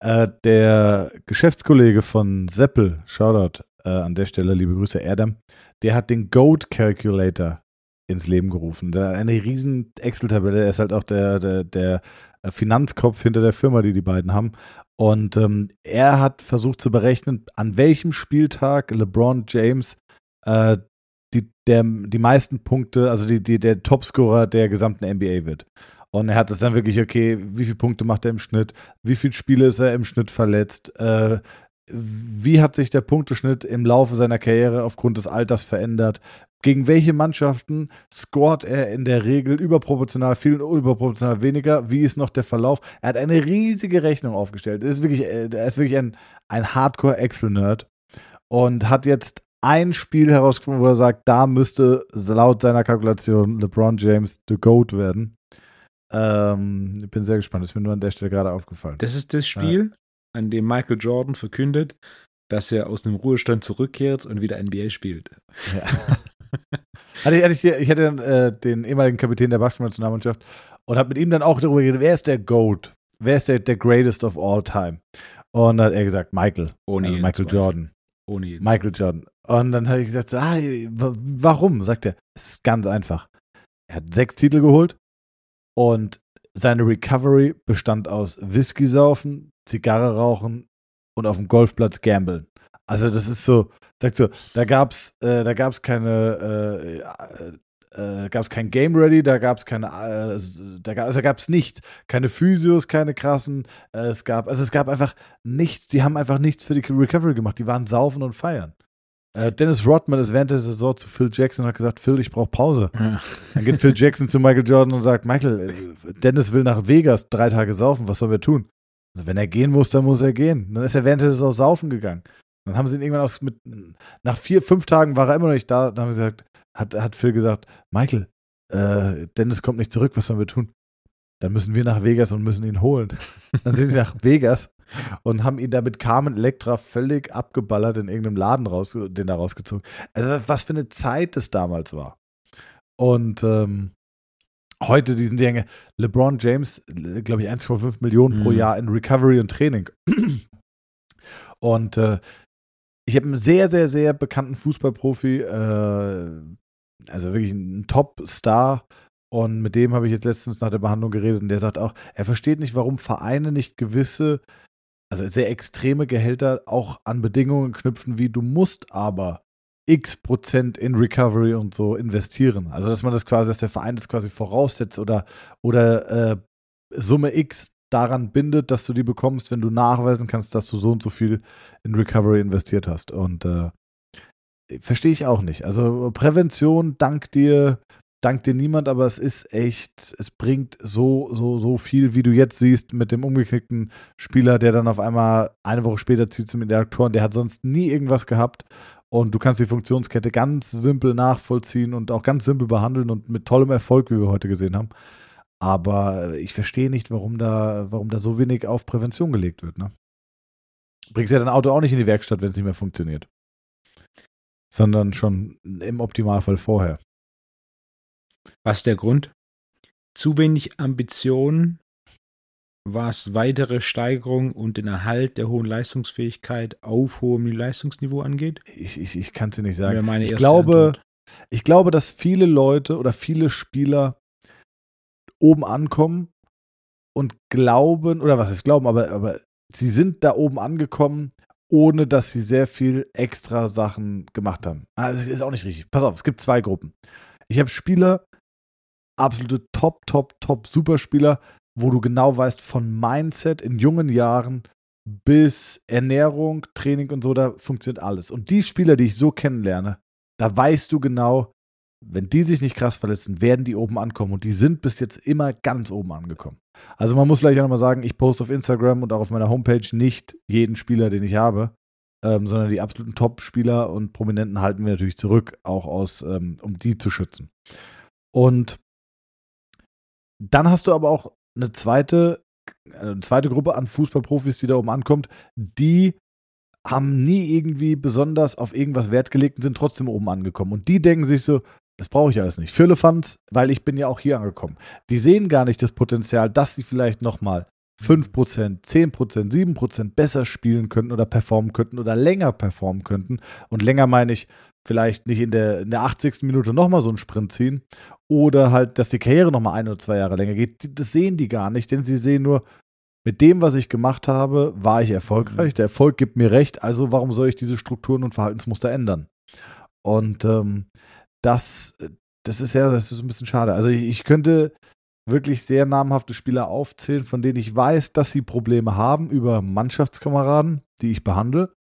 Äh, der Geschäftskollege von Seppel, Shoutout äh, an der Stelle, liebe Grüße, Erdem, der hat den Goat Calculator ins Leben gerufen. Der, eine riesen Excel-Tabelle. Er ist halt auch der, der, der Finanzkopf hinter der Firma, die die beiden haben. Und ähm, er hat versucht zu berechnen, an welchem Spieltag LeBron James äh, der, die meisten Punkte, also die, die, der Topscorer der gesamten NBA wird. Und er hat es dann wirklich, okay, wie viele Punkte macht er im Schnitt? Wie viele Spiele ist er im Schnitt verletzt? Äh, wie hat sich der Punkteschnitt im Laufe seiner Karriere aufgrund des Alters verändert? Gegen welche Mannschaften scoret er in der Regel überproportional viel und überproportional weniger? Wie ist noch der Verlauf? Er hat eine riesige Rechnung aufgestellt. Er ist wirklich, äh, er ist wirklich ein, ein Hardcore-Excel-Nerd und hat jetzt ein Spiel herausgefunden, wo er sagt, da müsste laut seiner Kalkulation LeBron James the GOAT werden. Ähm, ich bin sehr gespannt. Ist mir nur an der Stelle gerade aufgefallen. Das ist das Spiel, an dem Michael Jordan verkündet, dass er aus dem Ruhestand zurückkehrt und wieder NBA spielt. Ja. hatte ich, hatte ich, ich hatte äh, den ehemaligen Kapitän der Basketballnationalmannschaft und habe mit ihm dann auch darüber geredet, wer ist der GOAT? Wer ist der, der greatest of all time? Und hat er gesagt, Michael. Ohne also Michael Zweifel. Jordan. Ohne jeden Michael Jordan. Und dann habe ich gesagt, so, ah, wa- warum? Sagt er, es ist ganz einfach. Er hat sechs Titel geholt und seine Recovery bestand aus Whisky saufen, Zigarre rauchen und auf dem Golfplatz gambeln. Also das ist so, sagt so, da gab's, äh, da gab's keine, äh, äh, gab's kein Game Ready, da gab's keine, äh, da, also da gab's nichts, keine Physios, keine krassen, äh, es gab, also es gab einfach nichts, die haben einfach nichts für die Recovery gemacht, die waren saufen und feiern. Äh, Dennis Rodman ist während der Saison zu Phil Jackson und hat gesagt, Phil, ich brauche Pause. Ja. Dann geht Phil Jackson zu Michael Jordan und sagt, Michael, äh, Dennis will nach Vegas drei Tage saufen, was sollen wir tun? Also wenn er gehen muss, dann muss er gehen. Dann ist er während der Saison saufen gegangen. Dann haben sie ihn irgendwann aus, mit, nach vier, fünf Tagen war er immer noch nicht da. Dann haben sie gesagt, hat, hat Phil gesagt, Michael, äh, Dennis kommt nicht zurück, was sollen wir tun? Dann müssen wir nach Vegas und müssen ihn holen. Dann sind die nach Vegas und haben ihn da mit Carmen Electra völlig abgeballert in irgendeinem Laden raus, den da rausgezogen. Also was für eine Zeit das damals war. Und ähm, heute diesen Dinge, LeBron James, glaube ich, 1,5 Millionen pro Mhm. Jahr in Recovery und Training. Und äh, ich habe einen sehr, sehr, sehr bekannten Fußballprofi, äh, also wirklich ein Top-Star. Und mit dem habe ich jetzt letztens nach der Behandlung geredet und der sagt auch, er versteht nicht, warum Vereine nicht gewisse, also sehr extreme Gehälter auch an Bedingungen knüpfen, wie du musst aber x Prozent in Recovery und so investieren. Also dass man das quasi, dass der Verein das quasi voraussetzt oder, oder äh, Summe X daran bindet, dass du die bekommst, wenn du nachweisen kannst, dass du so und so viel in Recovery investiert hast. Und äh, verstehe ich auch nicht. Also Prävention, dank dir, dank dir niemand, aber es ist echt, es bringt so, so, so viel, wie du jetzt siehst, mit dem umgeknickten Spieler, der dann auf einmal eine Woche später zieht zum Interaktoren, der hat sonst nie irgendwas gehabt. Und du kannst die Funktionskette ganz simpel nachvollziehen und auch ganz simpel behandeln und mit tollem Erfolg, wie wir heute gesehen haben. Aber ich verstehe nicht, warum da, warum da so wenig auf Prävention gelegt wird. Ne? Bringst ja dein Auto auch nicht in die Werkstatt, wenn es nicht mehr funktioniert. Sondern schon im Optimalfall vorher. Was ist der Grund? Zu wenig Ambition, was weitere Steigerung und den Erhalt der hohen Leistungsfähigkeit auf hohem Leistungsniveau angeht? Ich, ich, ich kann es dir nicht sagen. Ich glaube, Antwort. ich glaube, dass viele Leute oder viele Spieler oben ankommen und glauben, oder was ist glauben, aber, aber sie sind da oben angekommen, ohne dass sie sehr viel extra Sachen gemacht haben. Das ist auch nicht richtig. Pass auf, es gibt zwei Gruppen. Ich habe Spieler, absolute Top, Top, Top Superspieler, wo du genau weißt, von Mindset in jungen Jahren bis Ernährung, Training und so, da funktioniert alles. Und die Spieler, die ich so kennenlerne, da weißt du genau, wenn die sich nicht krass verletzen, werden die oben ankommen. Und die sind bis jetzt immer ganz oben angekommen. Also man muss vielleicht auch nochmal sagen, ich poste auf Instagram und auch auf meiner Homepage nicht jeden Spieler, den ich habe, ähm, sondern die absoluten Top-Spieler und Prominenten halten wir natürlich zurück, auch aus, ähm, um die zu schützen. Und dann hast du aber auch eine zweite, eine zweite Gruppe an Fußballprofis, die da oben ankommt, die haben nie irgendwie besonders auf irgendwas Wert gelegt und sind trotzdem oben angekommen. Und die denken sich so, das brauche ich alles nicht. Firlefanz, weil ich bin ja auch hier angekommen. Die sehen gar nicht das Potenzial, dass sie vielleicht nochmal 5%, 10%, 7% besser spielen könnten oder performen könnten oder länger performen könnten. Und länger meine ich vielleicht nicht in der, in der 80. Minute nochmal so einen Sprint ziehen oder halt, dass die Karriere nochmal ein oder zwei Jahre länger geht. Das sehen die gar nicht, denn sie sehen nur, mit dem, was ich gemacht habe, war ich erfolgreich. Der Erfolg gibt mir recht, also warum soll ich diese Strukturen und Verhaltensmuster ändern? Und ähm, das, das ist ja, das ist ein bisschen schade. Also ich, ich könnte wirklich sehr namhafte Spieler aufzählen, von denen ich weiß, dass sie Probleme haben über Mannschaftskameraden, die ich behandle.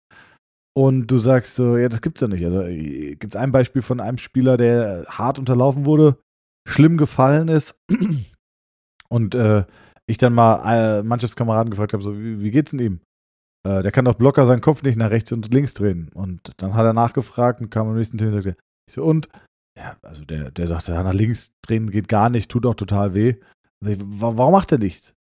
Und du sagst so, ja, das gibt's ja nicht. Also äh, gibt es ein Beispiel von einem Spieler, der hart unterlaufen wurde, schlimm gefallen ist und äh, ich dann mal äh, Mannschaftskameraden gefragt habe, so, wie, wie geht's denn ihm? Äh, der kann doch locker seinen Kopf nicht nach rechts und links drehen. Und dann hat er nachgefragt und kam am nächsten Tag und sagte, ich so, und ja, also der, der sagte, nach links drehen geht gar nicht, tut auch total weh. Ich, warum macht er nichts?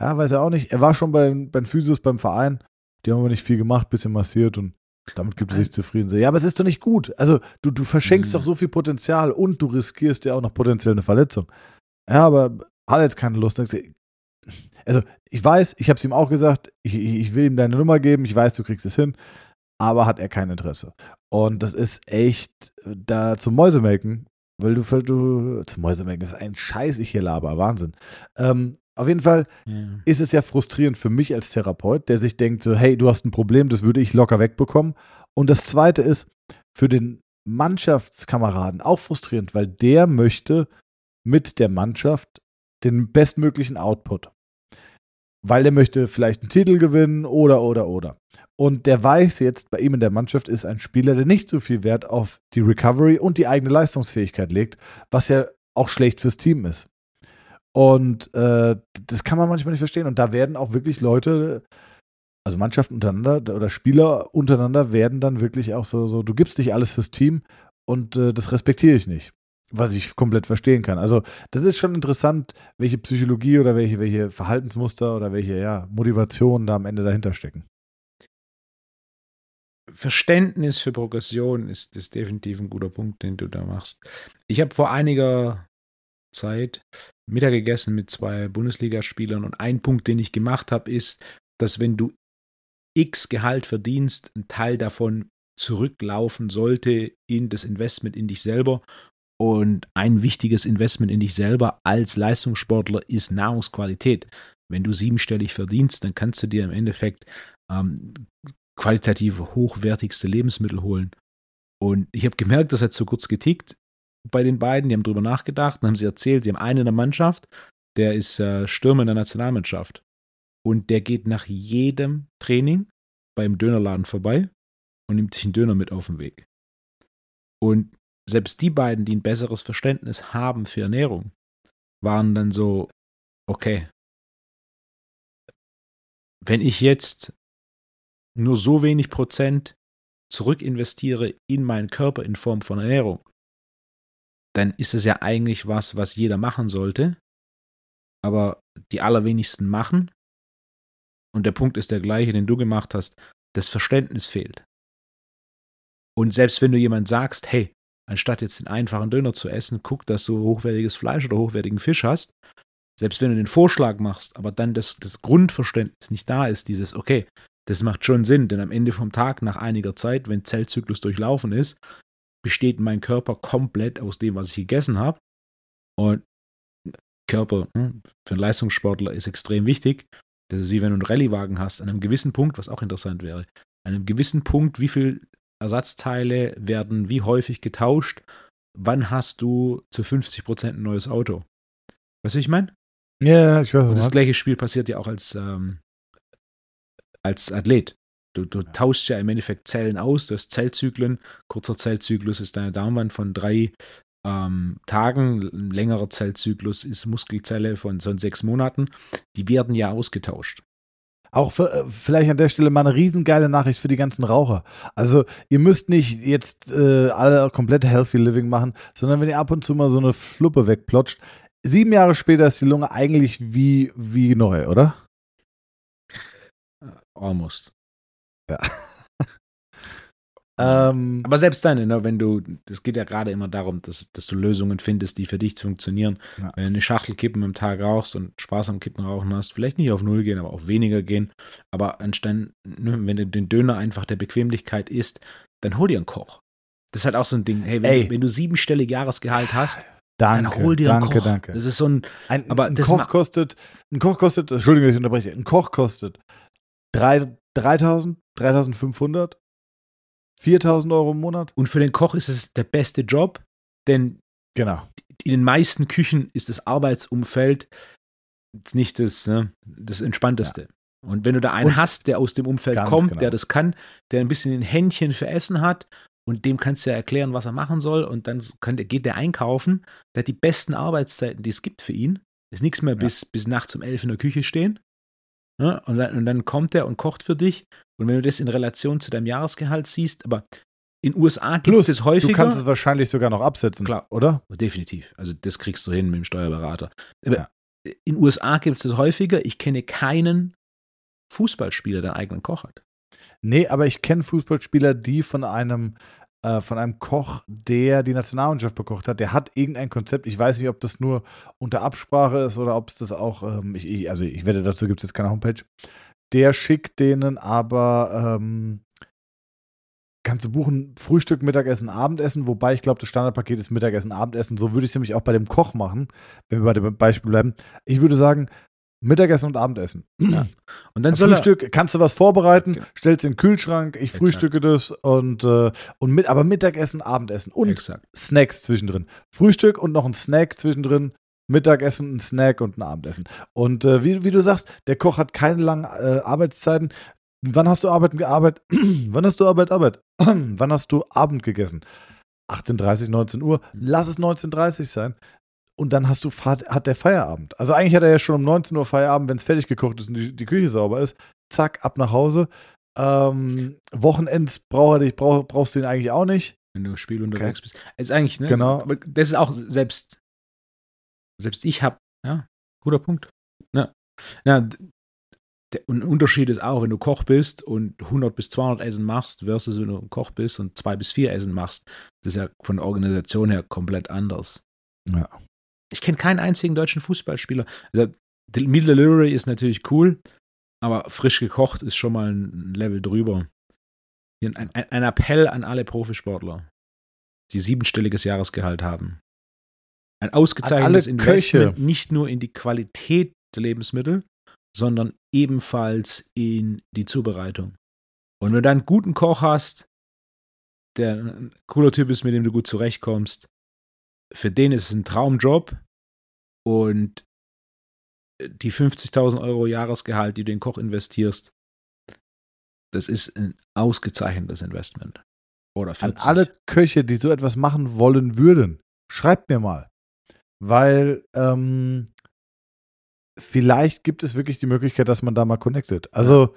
Ja, weiß er auch nicht. Er war schon beim, beim Physios beim Verein. Die haben aber nicht viel gemacht, bisschen massiert und damit gibt er sich zufrieden. Ja, aber es ist doch nicht gut. Also, du, du verschenkst mhm. doch so viel Potenzial und du riskierst ja auch noch potenziell eine Verletzung. Ja, aber hat er jetzt keine Lust. Also, ich weiß, ich habe es ihm auch gesagt, ich, ich will ihm deine Nummer geben, ich weiß, du kriegst es hin, aber hat er kein Interesse. Und das ist echt da zum Mäusemelken, weil du, weil du zum Mäusemelken ist ein Scheiß, ich hier laber, Wahnsinn. Ähm, auf jeden Fall ja. ist es ja frustrierend für mich als Therapeut, der sich denkt so, hey, du hast ein Problem, das würde ich locker wegbekommen. Und das Zweite ist für den Mannschaftskameraden auch frustrierend, weil der möchte mit der Mannschaft den bestmöglichen Output. Weil er möchte vielleicht einen Titel gewinnen oder, oder, oder. Und der weiß jetzt, bei ihm in der Mannschaft ist ein Spieler, der nicht so viel Wert auf die Recovery und die eigene Leistungsfähigkeit legt, was ja auch schlecht fürs Team ist. Und äh, das kann man manchmal nicht verstehen. Und da werden auch wirklich Leute, also Mannschaften untereinander oder Spieler untereinander werden dann wirklich auch so, so du gibst dich alles fürs Team und äh, das respektiere ich nicht. Was ich komplett verstehen kann. Also, das ist schon interessant, welche Psychologie oder welche, welche Verhaltensmuster oder welche ja, Motivationen da am Ende dahinter stecken. Verständnis für Progression ist, ist definitiv ein guter Punkt, den du da machst. Ich habe vor einiger Zeit Mittag gegessen mit zwei Bundesligaspielern und ein Punkt, den ich gemacht habe, ist, dass wenn du X Gehalt verdienst, ein Teil davon zurücklaufen sollte in das Investment in dich selber. Und ein wichtiges Investment in dich selber als Leistungssportler ist Nahrungsqualität. Wenn du siebenstellig verdienst, dann kannst du dir im Endeffekt ähm, qualitativ hochwertigste Lebensmittel holen. Und ich habe gemerkt, das hat so kurz getickt bei den beiden. Die haben drüber nachgedacht und haben sie erzählt, sie haben einen in der Mannschaft, der ist äh, Stürmer in der Nationalmannschaft. Und der geht nach jedem Training beim Dönerladen vorbei und nimmt sich einen Döner mit auf den Weg. Und selbst die beiden, die ein besseres Verständnis haben für Ernährung, waren dann so, okay, wenn ich jetzt nur so wenig Prozent zurückinvestiere in meinen Körper in Form von Ernährung, dann ist es ja eigentlich was, was jeder machen sollte, aber die allerwenigsten machen. Und der Punkt ist der gleiche, den du gemacht hast, das Verständnis fehlt. Und selbst wenn du jemand sagst, hey, anstatt jetzt den einfachen Döner zu essen, guck, dass du hochwertiges Fleisch oder hochwertigen Fisch hast, selbst wenn du den Vorschlag machst, aber dann das, das Grundverständnis nicht da ist, dieses, okay, das macht schon Sinn, denn am Ende vom Tag, nach einiger Zeit, wenn Zellzyklus durchlaufen ist, besteht mein Körper komplett aus dem, was ich gegessen habe. Und Körper hm, für einen Leistungssportler ist extrem wichtig. Das ist wie wenn du einen Rallyewagen hast, an einem gewissen Punkt, was auch interessant wäre, an einem gewissen Punkt, wie viele Ersatzteile werden wie häufig getauscht, wann hast du zu 50% ein neues Auto? Weißt du, ich meine? Ja, ich weiß Und das gleiche Spiel passiert ja auch als, ähm, als Athlet. Du, du tauschst ja im Endeffekt Zellen aus, du hast Zellzyklen. Kurzer Zellzyklus ist deine Darmwand von drei ähm, Tagen, ein längerer Zellzyklus ist Muskelzelle von so sechs Monaten. Die werden ja ausgetauscht. Auch für, äh, vielleicht an der Stelle mal eine riesengeile Nachricht für die ganzen Raucher. Also ihr müsst nicht jetzt äh, alle komplett Healthy Living machen, sondern wenn ihr ab und zu mal so eine Fluppe wegplotscht, sieben Jahre später ist die Lunge eigentlich wie, wie neu, oder? Almost. Ähm, Aber selbst dann, ne, wenn du, es geht ja gerade immer darum, dass, dass du Lösungen findest, die für dich funktionieren. Ja. Wenn du eine Schachtel Kippen am Tag rauchst und Spaß am Kippen rauchen hast, vielleicht nicht auf Null gehen, aber auf weniger gehen. Aber anstatt, ne, wenn du den Döner einfach der Bequemlichkeit isst, dann hol dir einen Koch. Das ist halt auch so ein Ding, hey, wenn, Ey. wenn du siebenstellig Jahresgehalt hast, danke, dann hol dir danke, einen Koch. danke. Das ist so ein, Ein, Aber ein Koch kostet, ein Koch kostet, Entschuldigung, ich unterbreche, ein Koch kostet drei- 3000, 3500, 4000 Euro im Monat. und für den Koch ist es der beste Job, denn Genau. in den meisten Küchen ist das Arbeitsumfeld jetzt nicht das, ne, das entspannteste. Und wenn du da einen Und- hast, der aus dem Umfeld kommt, genau. der das kann, der ein bisschen ein Händchen für Essen hat und dem kannst du ja erklären, was er machen soll und dann kann, geht der einkaufen, der hat die besten Arbeitszeiten, die es gibt für ihn. Ist nichts mehr Ja. bis, bis nachts um elf in der Küche stehen. Ne? Und, dann, und dann kommt er und kocht für dich. Und wenn du das in Relation zu deinem Jahresgehalt siehst, aber in USA gibt es das häufiger. du kannst es wahrscheinlich sogar noch absetzen, Klar. oder? Definitiv. Also das kriegst du hin mit dem Steuerberater. Aber Ja. in USA gibt es das häufiger. Ich kenne keinen Fußballspieler, der einen eigenen Koch hat. Nee, aber ich kenne Fußballspieler, die von einem äh, von einem Koch, der die Nationalmannschaft bekocht hat, der hat irgendein Konzept. Ich weiß nicht, ob das nur unter Absprache ist oder ob es das auch, ähm, ich, ich, also ich wette, dazu gibt es jetzt keine Homepage. Der schickt denen aber, ähm, kannst du buchen, Frühstück, Mittagessen, Abendessen, wobei ich glaube, das Standardpaket ist Mittagessen, Abendessen. So würde ich es nämlich auch bei dem Koch machen, wenn wir bei dem Beispiel bleiben. Ich würde sagen, Mittagessen und Abendessen. Und dann soll er, Frühstück, kannst du was vorbereiten, Genau. stellst in den Kühlschrank, ich Exakt. frühstücke das und, äh, und mit, aber Mittagessen, Abendessen und exakt. Snacks zwischendrin. Frühstück und noch ein Snack zwischendrin, Mittagessen, ein Snack und ein Abendessen. Und äh, wie, wie du sagst, der Koch hat keine langen äh, Arbeitszeiten. Wann hast du Arbeit gearbeitet? Wann hast du Arbeit, Arbeit? Wann hast du Abend gegessen? 18.30, 19 Uhr. Lass es 19.30 sein. Und dann hast du hat der Feierabend. Also eigentlich hat er ja schon um 19 Uhr Feierabend, wenn es fertig gekocht ist und die, die Küche sauber ist. Zack, ab nach Hause. Ähm, Wochenends brauch er dich, brauch, brauchst du ihn eigentlich auch nicht. wenn du Spiel unterwegs bist. Ist eigentlich, ne? Genau. Aber das ist auch selbst, selbst ich habe, ja, guter Punkt. Ja. ja d- der und ein Unterschied ist auch, wenn du Koch bist und 100 bis 200 Essen machst, versus wenn du ein Koch bist und zwei bis vier Essen machst. Das ist ja von der Organisation her komplett anders. Ja. Ich kenne keinen einzigen deutschen Fußballspieler. Also, Meal Delivery ist natürlich cool, aber frisch gekocht ist schon mal ein Level drüber. Ein, ein, ein Appell an alle Profisportler, die siebenstelliges Jahresgehalt haben. Ein ausgezeichnetes alle Köche. Investment nicht nur in die Qualität der Lebensmittel, sondern ebenfalls in die Zubereitung. Und wenn du dann einen guten Koch hast, der ein cooler Typ ist, mit dem du gut zurechtkommst, für den ist es ein Traumjob und die 50.000 Euro Jahresgehalt, die du in den Koch investierst, das ist ein ausgezeichnetes Investment. Oder An 40. alle Köche, die so etwas machen wollen würden, schreibt mir mal. Weil ähm, vielleicht gibt es wirklich die Möglichkeit, dass man da mal connectet. Also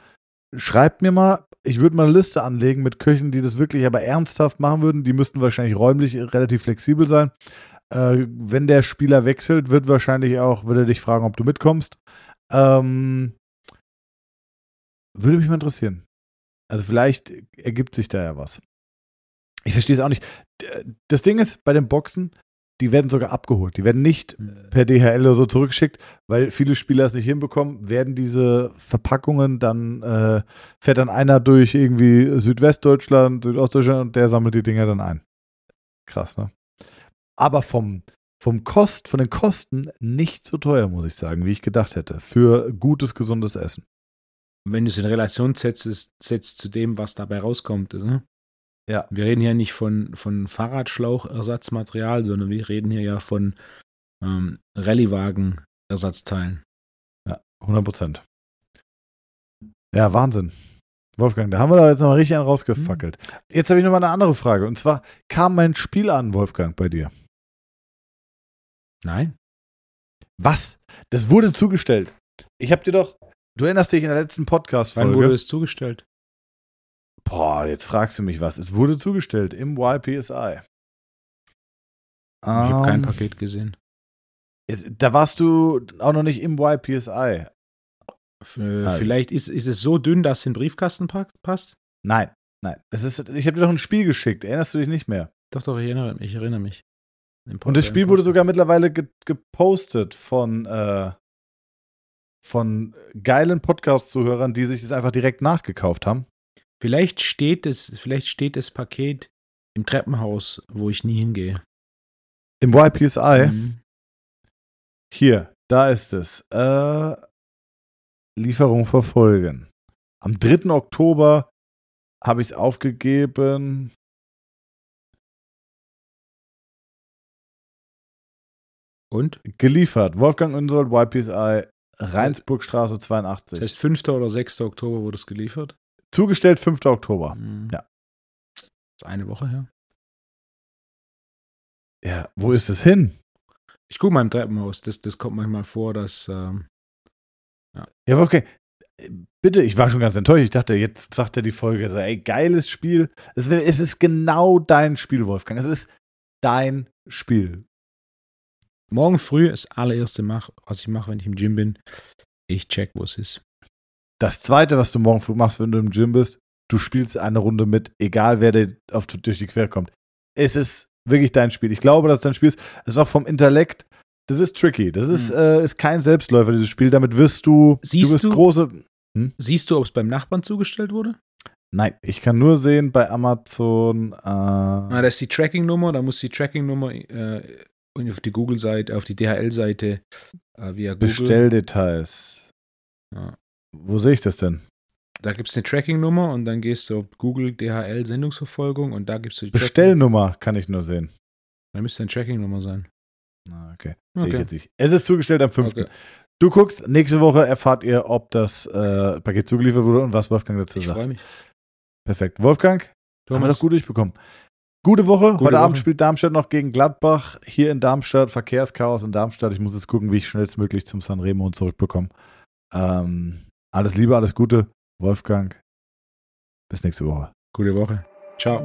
schreibt mir mal, ich würde mal eine Liste anlegen mit Köchen, die das wirklich aber ernsthaft machen würden. Die müssten wahrscheinlich räumlich relativ flexibel sein. Äh, wenn der Spieler wechselt, wird wahrscheinlich auch, würde er dich fragen, ob du mitkommst. Ähm, würde mich mal interessieren. Also vielleicht ergibt sich da ja was. Ich verstehe es auch nicht. Das Ding ist, bei den Boxen, die werden sogar abgeholt. Die werden nicht per DHL oder so zurückgeschickt, weil viele Spieler es nicht hinbekommen, werden diese Verpackungen dann, äh, fährt dann einer durch irgendwie Südwestdeutschland, Südostdeutschland und der sammelt die Dinger dann ein. Krass, ne? Aber vom, vom Kost, von den Kosten nicht so teuer, muss ich sagen, wie ich gedacht hätte. Für gutes, gesundes Essen. wenn du es in Relation setzt, setzt zu dem, was dabei rauskommt. Ne? Ja. Wir reden hier nicht von, von Fahrradschlauchersatzmaterial, sondern wir reden hier ja von ähm, Rallyewagen Ersatzteilen. Ja, 100 Prozent. Ja, Wahnsinn. Wolfgang, da haben wir da jetzt nochmal richtig einen rausgefackelt. Jetzt habe ich nochmal eine andere Frage. Und zwar, kam mein Spiel an, Wolfgang, bei dir? Nein. Was? Das wurde zugestellt. Ich habe dir doch, du erinnerst dich in der letzten Wann wurde Podcast-Folge. es zugestellt? Boah, jetzt fragst du mich was. Es wurde zugestellt im YPSI. Ich habe kein Ähm, Paket gesehen. es- Da warst du auch noch nicht im YPSI. F- Ah. Vielleicht ist, ist es so dünn, dass es in den Briefkasten pa- passt. Nein, nein. Es ist, ich habe dir doch ein Spiel geschickt. Erinnerst du dich nicht mehr? Doch, doch, ich erinnere, ich erinnere mich. Im Und das Spiel wurde sogar mittlerweile ge gepostet von, äh, von geilen Podcast-Zuhörern, die sich das einfach direkt nachgekauft haben. Vielleicht steht es, vielleicht steht das Paket im Treppenhaus, wo ich nie hingehe. Im YPSI. Mhm. Hier, da ist es. Äh, Lieferung verfolgen. Am 3. Oktober habe ich es aufgegeben. Und? Geliefert. Wolfgang Unsold, YPSI, Rheinsburgstraße 82. Das heißt, 5. oder 6. Oktober wurde es geliefert. Zugestellt 5. Oktober. Mhm. Ja. Das ist eine Woche her. Ja, wo ist es hin? Ich gucke mal im Treppenhaus. Das, das kommt manchmal vor, dass. Ähm, Ja, Wolfgang, äh, bitte, ich war schon ganz enttäuscht. Ich dachte, jetzt sagt er die Folge, so, ey, geiles Spiel. Es, es ist genau dein Spiel, Wolfgang. Es ist dein Spiel. morgen früh das allererste, mach, was ich mache, wenn ich im Gym bin. Ich check, wo es ist. Das zweite, was du morgen früh machst, wenn du im Gym bist, du spielst eine Runde mit, egal wer dir auf, durch die Quere kommt. Es ist wirklich dein Spiel. Ich glaube, dass dein Spiel ist. Es ist auch vom Intellekt. Das ist tricky. Das ist, Mhm. äh, ist kein Selbstläufer, dieses Spiel. Damit wirst du, Siehst du wirst du- große. Siehst du, ob es beim Nachbarn zugestellt wurde? Nein, ich kann nur sehen bei Amazon. Äh, Ah, da ist die Tracking-Nummer. Da muss die Tracking-Nummer äh, auf die Google-Seite, auf die DHL-Seite äh, via Google. Bestelldetails. Ja. Wo sehe ich das denn? Da gibt es eine Tracking-Nummer und dann gehst du auf Google DHL Sendungsverfolgung und da gibst du die Bestellnummer kann ich nur sehen. Da müsste eine Tracking-Nummer sein. Ah, okay. Sehe ich Okay. jetzt nicht. Es ist zugestellt am 5. Okay. Du guckst, nächste Woche erfahrt ihr, ob das äh, Paket zugeliefert wurde und was Wolfgang dazu Ich sagt. freue mich. Perfekt. Wolfgang, haben wir das gut durchbekommen. Gute Woche. Gute Heute Abend Woche. spielt Darmstadt noch gegen Gladbach. Hier in Darmstadt, Verkehrschaos in Darmstadt. Ich muss jetzt gucken, wie ich schnellstmöglich zum Sanremo zurückbekomme. Ähm, alles Liebe, alles Gute. Wolfgang, bis nächste Woche. gute Woche. Ciao.